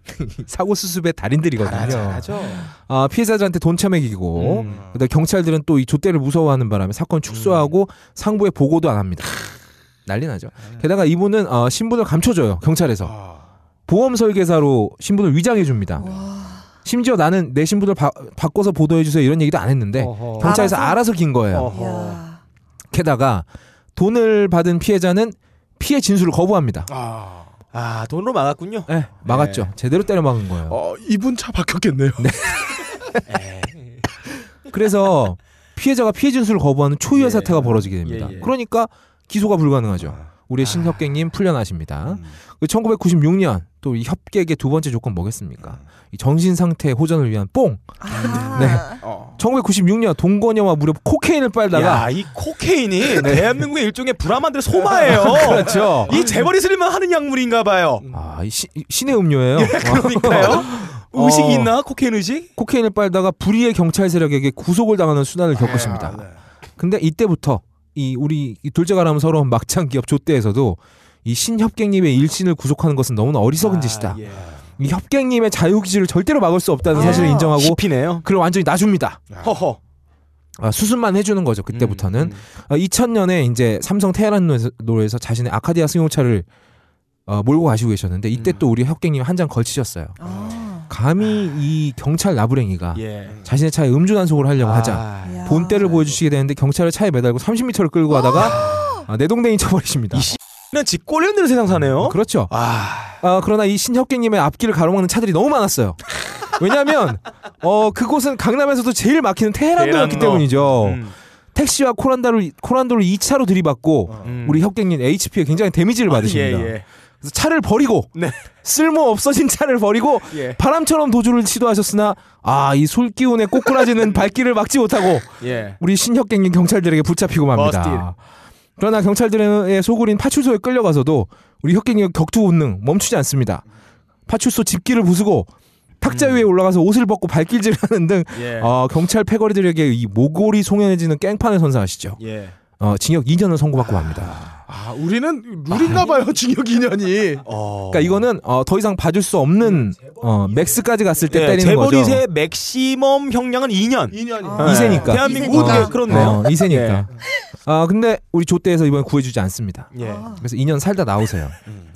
사고 수습의 달인들이거든요. 잘하죠. 아, 피해자들한테 돈 처먹이고 음. 그다음 경찰들은 또 이 조대를 무서워하는 바람에 사건 축소하고 상부에 보고도 안 합니다. 난리 나죠. 게다가 이분은 어, 신분을 감춰줘요 경찰에서 보험 설계사로 신분을 위장해 줍니다. 와. 심지어 나는 내 신분을 바, 바꿔서 보도해 주세요 이런 얘기도 안 했는데 어허. 경찰에서 알아서? 알아서 긴 거예요. 어허. 야. 게다가 돈을 받은 피해자는 피해 진술을 거부합니다. 아, 아 돈으로 막았군요. 네, 막았죠. 네. 제대로 때려 막은 거예요. 어, 이분 차 박혔겠네요. 그래서 피해자가 피해 진술을 거부하는 초유의 예. 사태가 벌어지게 됩니다. 예, 예. 그러니까 기소가 불가능하죠. 우리의 신협객님 풀려나십니다. 그 1996년 또 이 협객의 두 번째 조건 뭐겠습니까? 이 정신 상태 호전을 위한 뽕. 아. 네. 어. 1996년 동거녀와 무려 코케인을 빨다가 야, 이 코케인이 대한민국의 일종의 불화만들 소마예요. 그렇죠. 이 재벌이 쓰리만 하는 약물인가 봐요. 아, 이 시, 이 신의 음료예요. 그러니까요. 의식이 어, 있나? 코케인 의식? 코케인을 빨다가 불의의 경찰 세력에게 구속을 당하는 순환을 겪었습니다. 네. 근데 이때부터 이 우리 이 둘째가라면 서러운 막장 기업 조대에서도 이 신협객님의 일신을 구속하는 것은 너무나 어리석은 짓이다. 예. 이 협객님의 자유기지를 절대로 막을 수 없다는 아. 사실을 인정하고 씹히네요. 그걸 완전히 놔줍니다. 허허. 아, 수습만 해주는 거죠. 그때부터는 음, 음. 아, 2000년에 이제 삼성 테헤란로에서 자신의 아카디아 승용차를 어, 몰고 가시고 계셨는데 이때 음. 또 우리 협객님 한 장 걸치셨어요. 아. 감히 이 경찰 나부랭이가 예. 자신의 차에 음주 단속을 하려고 하자 아, 야. 본때를 보여주시게 되는데 경찰을 차에 매달고 30m를 끌고 가다가 아, 내동댕이 쳐버리십니다. 이는집 꼴렸는 세상 사네요. 그렇죠. 아, 아, 그러나 이 신협객님의 앞길을 가로막는 차들이 너무 많았어요. 왜냐하면 어 그곳은 강남에서도 제일 막히는 테헤란로였기 테헤란로. 때문이죠. 음, 택시와 코란다를 코란도를 2차로 들이받고 음. 우리 협객님 HP에 굉장히 데미지를 받으십니다. 예, 예. 그래서 차를 버리고 네. 쓸모 없어진 차를 버리고 예. 바람처럼 도주를 시도하셨으나 아 이 솔기운에 꼬꾸라지는 발길을 막지 못하고 예. 우리 신협객님 경찰들에게 붙잡히고 맙니다. 버스틸. 그러나 경찰들의 소굴인 파출소에 끌려가서도 우리 협객님 격투 본능 멈추지 않습니다. 파출소 집기를 부수고 탁자 음. 위에 올라가서 옷을 벗고 발길질하는 등 예. 어, 경찰 패거리들에게 이 모골이 송연해지는 깽판을 선사하시죠. 예. 어, 징역 2년을 선고받고 맙니다. 아 우리는 룰인가 봐요 징역 2년이. 어. 그러니까 이거는 어, 더 이상 봐줄 수 없는 어, max까지 갔을 때 예, 때리는 거죠. 재벌 이세 maximum 형량은 2년. 2년이. 아. 이세니까. 대한민국 이세니까. 예, 그렇네요. 어, 이세니까. 아 근데 우리 조대에서 이번 에 구해주지 않습니다. 예. 아. 그래서 2년 살다 나오세요. 음.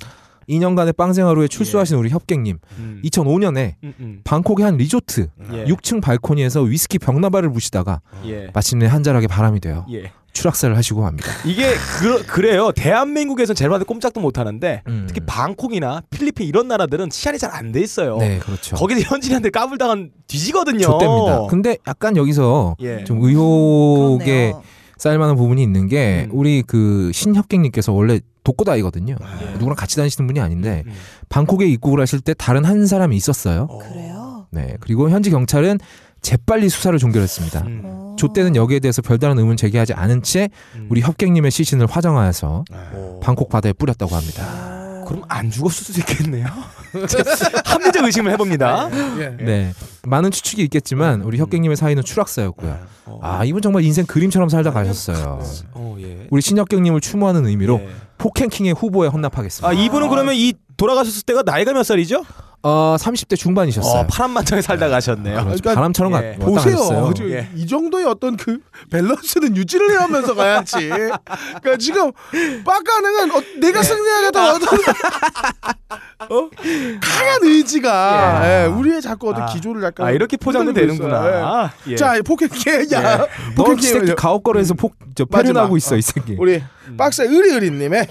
2년간의 빵생활 후에 출소하신 우리 협객님. 음. 2005년에 음, 음. 방콕의 한 리조트 예. 6층 발코니에서 위스키 병나발을 부시다가 예. 마침내 한자락에 바람이 되어 예. 추락사를 하시고 맙니다. 이게 그, 그래요. 대한민국에선 제일한테 꼼짝도 못 하는데 음. 특히 방콕이나 필리핀 이런 나라들은 치안이 잘 안 돼 있어요. 네, 그렇죠. 거기서 현지인한테 까불다간 뒤지거든요. 좆됩니다. 근데 약간 여기서 예. 좀 의혹에 그렇네요. 쌓일만한 부분이 있는 게 음. 우리 그 신협객님께서 원래 독고다이거든요. 예. 누구랑 같이 다니시는 분이 아닌데 음. 방콕에 입국을 하실 때 다른 한 사람이 있었어요. 어. 그래요. 네, 그리고 현지 경찰은 재빨리 수사를 종결했습니다. 음. 어. 조때는 여기에 대해서 별다른 의문 제기하지 않은 채 음. 우리 협객님의 시신을 화정하여서 어. 방콕 바다에 뿌렸다고 합니다. 어. 그럼 안 죽었을 수도 있겠네요. 합리적 의심을 해봅니다. 예. 네, 많은 추측이 있겠지만 우리 협객님의 사이는 추락사였고요. 어. 아, 이분 정말 인생 그림처럼 살다 가셨어요. 어, 예. 우리 신협객님을 추모하는 의미로 예. 포켄킹의 후보에 헌납하겠습니다. 아 이분은 그러면 이 돌아가셨을 때가 나이가 몇 살이죠? 어, 30대 중반이셨어요. 어, 파란 만장에 살다 가셨네요. 그렇죠. 그러니까 바람처럼 가, 예. 왔다 보세요. 예. 이 정도의 어떤 그 밸런스는 유지를 해가면서 가야지. 그러니까 지금 빡가능은 어, 내가 승리하겠다 어떤 어? 강한 의지가 예. 예, 우리의 자꾸 어떤 아. 기조를 약간 아 이렇게 있어요. 되는구나. 예. 예. 자, 포켓게 야너 포켓게 새끼 가옥거리에서 폭, 저 마지막. 패륜하고 있어 어. 이 새끼. 우리 박스 의리의리님의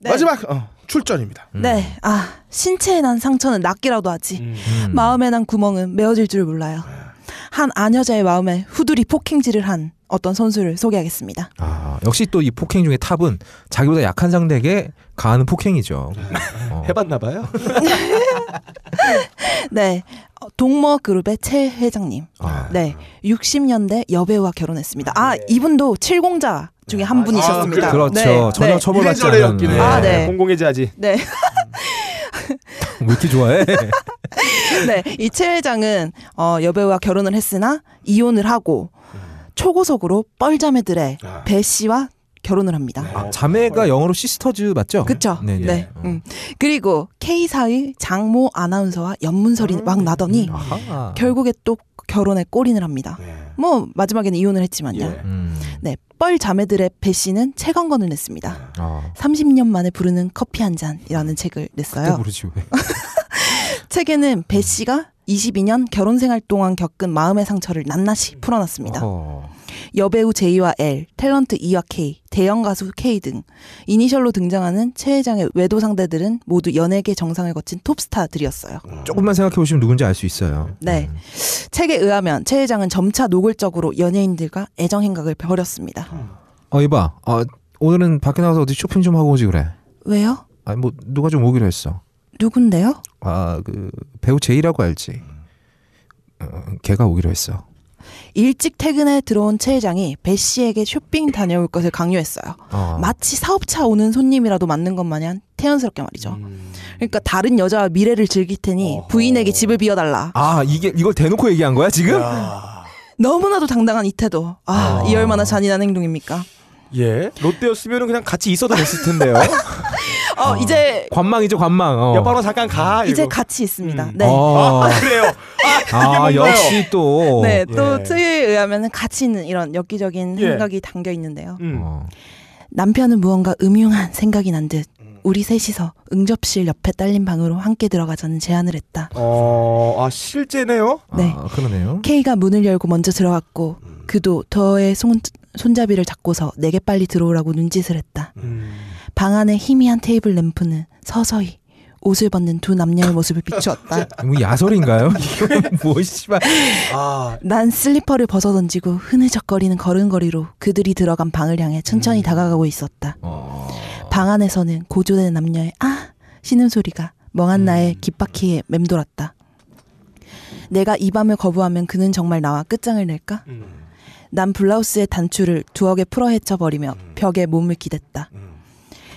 네. 마지막 어, 출전입니다. 네. 아 신체에 난 상처는 낫기라도 하지. 음. 음. 마음에 난 구멍은 메어질 줄 몰라요. 한 아녀자의 마음에 후두리 폭행질을 한 어떤 선수를 소개하겠습니다. 아, 역시 또 이 폭행 중에 탑은 자기보다 약한 상대에게 가하는 폭행이죠. 어. 해봤나 봐요. 네. 어, 동머 그룹의 최 회장님. 아, 네. 60년대 여배우와 결혼했습니다. 아, 이분도 칠공자 중에 한 분이셨습니다. 아, 그렇죠. 네. 전혀 네. 처벌받지 해요. 아, 네. 공공의 자지. 네. 왜 이렇게 좋아해? 네. 이최 회장은 어, 여배우와 결혼을 했으나 이혼을 하고 초고속으로 뻘자매들의 배 씨와 결혼을 합니다. 아, 자매가 영어로 sisters 맞죠? 그쵸? 네네. 네. 어. 음. 그리고 K사의 장모 아나운서와 염문설이 막 나더니 아하. 결국에 또 결혼에 골인을 합니다. 뭐 마지막에는 이혼을 했지만요. 예. 음. 네, 뻘 자매들의 배 씨는 책 한 권을 냈습니다. 아, 30년 만에 부르는 커피 한 잔이라는 책을 냈어요. 부르지 왜? 책에는 배 씨가 22년 결혼 생활 동안 겪은 마음의 상처를 낱낱이 풀어놨습니다. 어. 여배우 J와 L, 탤런트 E와 K, 대형 가수 K 등 이니셜로 등장하는 최 회장의 외도 상대들은 모두 연예계 정상을 거친 톱스타들이었어요. 조금만 생각해 보시면 누군지 알 수 있어요. 네. 음. 책에 의하면 최 회장은 점차 노골적으로 연예인들과 애정 행각을 벌였습니다. 어, 이봐. 어, 오늘은 밖에 나가서 어디 쇼핑 좀 하고 오지 그래. 왜요? 아니 뭐 누가 좀 오기로 했어. 누군데요? 아, 그 배우 J라고 알지. 어, 걔가 오기로 했어. 일찍 퇴근해 들어온 최 회장이 배 씨에게 쇼핑 다녀올 것을 강요했어요. 어. 마치 사업차 오는 손님이라도 맞는 것 마냥 태연스럽게 말이죠. 음. 그러니까 다른 여자와 미래를 즐길 테니 부인에게 집을 비워달라. 아 이게 이걸 대놓고 얘기한 거야 지금? 너무나도 당당한 이 태도. 아, 이 얼마나 잔인한 행동입니까? 예. 롯데였으면 그냥 같이 있어도 됐을 텐데요. 어, 이제 관망이죠 관망. 어. 옆방으로 잠깐 가. 이제 이거. 같이 있습니다. 음. 네. 어. 아, 그래요. 아 뭔가요? 역시 또. 네, 또 예. 트에 의하면 같이 있는 이런 엽기적인 예. 생각이 담겨 있는데요. 음. 어. 남편은 무언가 음흉한 생각이 난 듯 우리 셋이서 응접실 옆에 딸린 방으로 함께 들어가자는 제안을 했다. 어, 아 실제네요. 네. 아, 그러네요. K가 문을 열고 먼저 들어갔고 그도 더의 손, 손잡이를 잡고서 내게 빨리 들어오라고 눈짓을 했다. 음. 방 안의 희미한 테이블 램프는 서서히 옷을 벗는 두 남녀의 모습을 비추었다. 뭐 야설인가요? 뭐 씨발. 아, 난 슬리퍼를 벗어 던지고 흐느적거리는 걸음걸이로 그들이 들어간 방을 향해 천천히 다가가고 있었다. 어. 방 안에서는 고조된 남녀의 아 쉬는 소리가 멍한 나의 귓바퀴에 맴돌았다. 내가 이 밤을 거부하면 그는 정말 나와 끝장을 낼까? 음. 난 블라우스의 단추를 두어 개 풀어 헤쳐버리며 벽에 몸을 기댔다.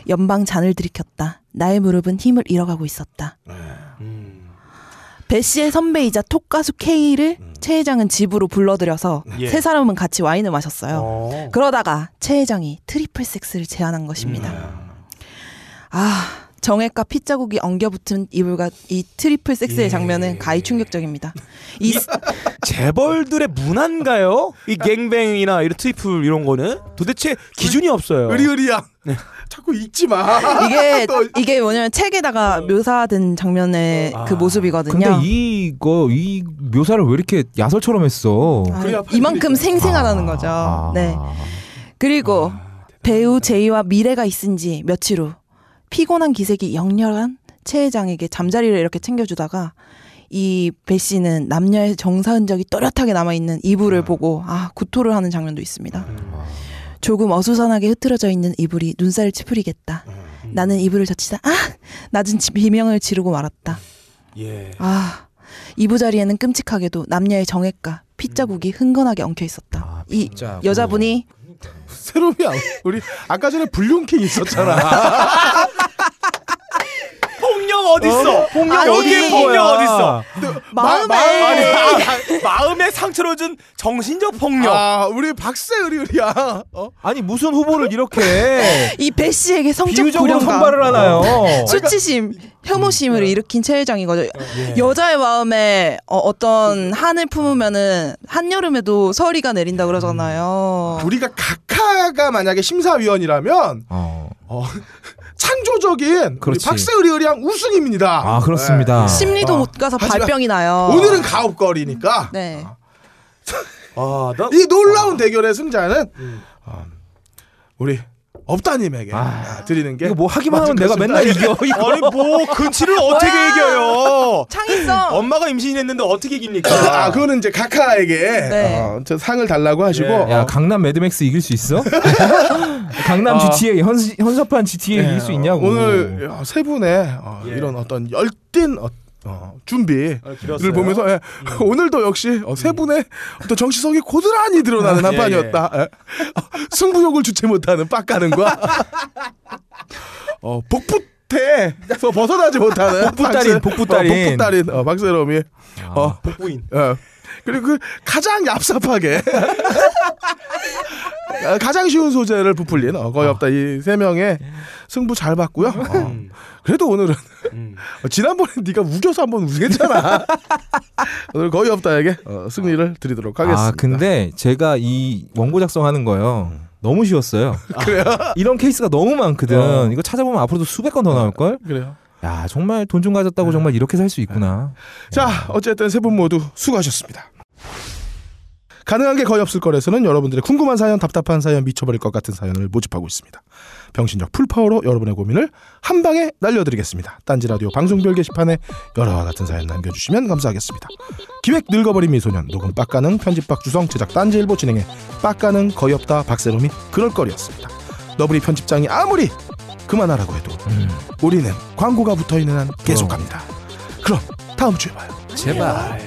연방 잔을 들이켰다. 나의 무릎은 힘을 잃어가고 있었다. 음. 배 씨의 선배이자 톱 가수 K를 최 회장은 집으로 불러들여서 예. 세 사람은 같이 와인을 마셨어요. 어. 그러다가 최 회장이 triple 섹스를 제안한 것입니다. 음. 아 정액과 핏자국이 엉겨붙은 이불과 이 triple 섹스의 예. 장면은 가히 충격적입니다. 이 재벌들의 문화인가요? 이 gangbang이나 이런 triple 이런 거는 도대체 기준이 없어요. 의리의리야. 자꾸 잊지 마. 이게 또- 이게 뭐냐면 책에다가 묘사된 장면의 아. 그 모습이거든요. 근데 이거 이 묘사를 왜 이렇게 야설처럼 했어? 아, 이만큼 생생하다는 거죠. 아. 네. 그리고 배우 J와 밀회가 있은 지 며칠 후 피곤한 기색이 역력한 최 회장에게 잠자리를 이렇게 챙겨주다가 이배 씨는 남녀의 정사 흔적이 또렷하게 남아 있는 이불을 보고 아 구토를 하는 장면도 있습니다. 조금 어수선하게 흐트러져 있는 이불이 눈살을 찌푸리겠다. 나는 이불을 젖히다 아 낮은 지- 비명을 지르고 말았다. 예. 아 이부 자리에는 끔찍하게도 남녀의 정액과 핏자국이 흥건하게 엉켜 있었다. 아, 이. 여자분이 새롬이야. 우리 아까 전에 불륜킹 있었잖아. 폭력 어딨어? 폭력 아니. 여기에 폭력 어딨어? 마음에 아니, 아, 마음에 상처를 준 정신적 폭력. 아, 우리 박세 의리의리야. 어? 아니 무슨 후보를 이렇게 이 배 씨에게 성적 비유적으로 선발을 하나요? 수치심, 혐오심을 일으킨 최 회장이거든요. 예. 여자의 마음에 어, 떤 한을 품으면은 한여름에도 서리가 내린다 그러잖아요. 우리가 각하가 만약에 심사위원이라면 어. 창조적인 우리 그렇지. 박세 의리의리양 우승입니다. 아 그렇습니다. 심리도 어. 못 가서 발병이 나요. 오늘은 가업거리니까 네. 아, 나 이 놀라운 대결의 승자는 어, 우리 업다님에게 아, 드리는 게 이거 뭐 하기만 하면 내가. 맨날 이겨. 이거. 아니 뭐 근치를 어떻게 이겨요? 창의성. 엄마가 임신했는데 어떻게 이깁니까? 아, 그거는 이제 각하에게 네. 어, 저 상을 달라고 하시고 예. 야 어, 강남 매드맥스 이길 수 있어? 강남 아. GTA 현, 현섭한 GTA 예, 이길 수 있냐고. 오늘 어, 세 분의 어, 예. 이런 어떤 열띤 어, 어, 준비를 아? 보면서 예, 오늘도 역시 어, 세 분의 어떤 정치성이 고스란히 드러나는 아, 한 예, 판이었다. 예. 어, 승부욕을 주체 못하는 빡가는과 어, 복붙에서 벗어나지 못하는 박세- 복붙달인. 어, 복붙달인 어, 박세롬이 어, 복부인. 어. 그리고 그 가장 얍삽하게 어, 가장 쉬운 소재를 부풀린 어, 거의 없다 이 세 명의 승부 잘 봤고요. 어, 음. 그래도 오늘은 음. 어, 지난번에 네가 우겨서 한번 우겼잖아. 오늘 거의 없다에게 어, 승리를 드리도록 하겠습니다. 아 근데 제가 이 원고 작성하는 거요. 너무 쉬웠어요. 그래요? 이런 케이스가 너무 많거든. 어. 이거 찾아보면 앞으로도 수백 건 더 나올 걸. 그래요. 야 정말 돈 좀 가졌다고 정말 이렇게 살 수 있구나. 자, 어쨌든 세 분 모두 수고하셨습니다. 가능한 게 거의 없을 거래서는 여러분들의 궁금한 사연, 답답한 사연, 미쳐버릴 것 같은 사연을 모집하고 있습니다. 병신적 풀파워로 여러분의 고민을 한 방에 날려드리겠습니다. 딴지 라디오 방송별 게시판에 여러와 같은 사연 남겨주시면 감사하겠습니다. 기획 늙어버린 미소년, 녹음 빡가능, 편집 박 주성, 제작 딴지일보 진행해 빡가능 거의 없다 박세롬이 그럴 거리였습니다. 너브리 편집장이 아무리 그만하라고 해도 음, 우리는 광고가 붙어있는 한 계속합니다. 그럼 다음 주에 봐요. 제발.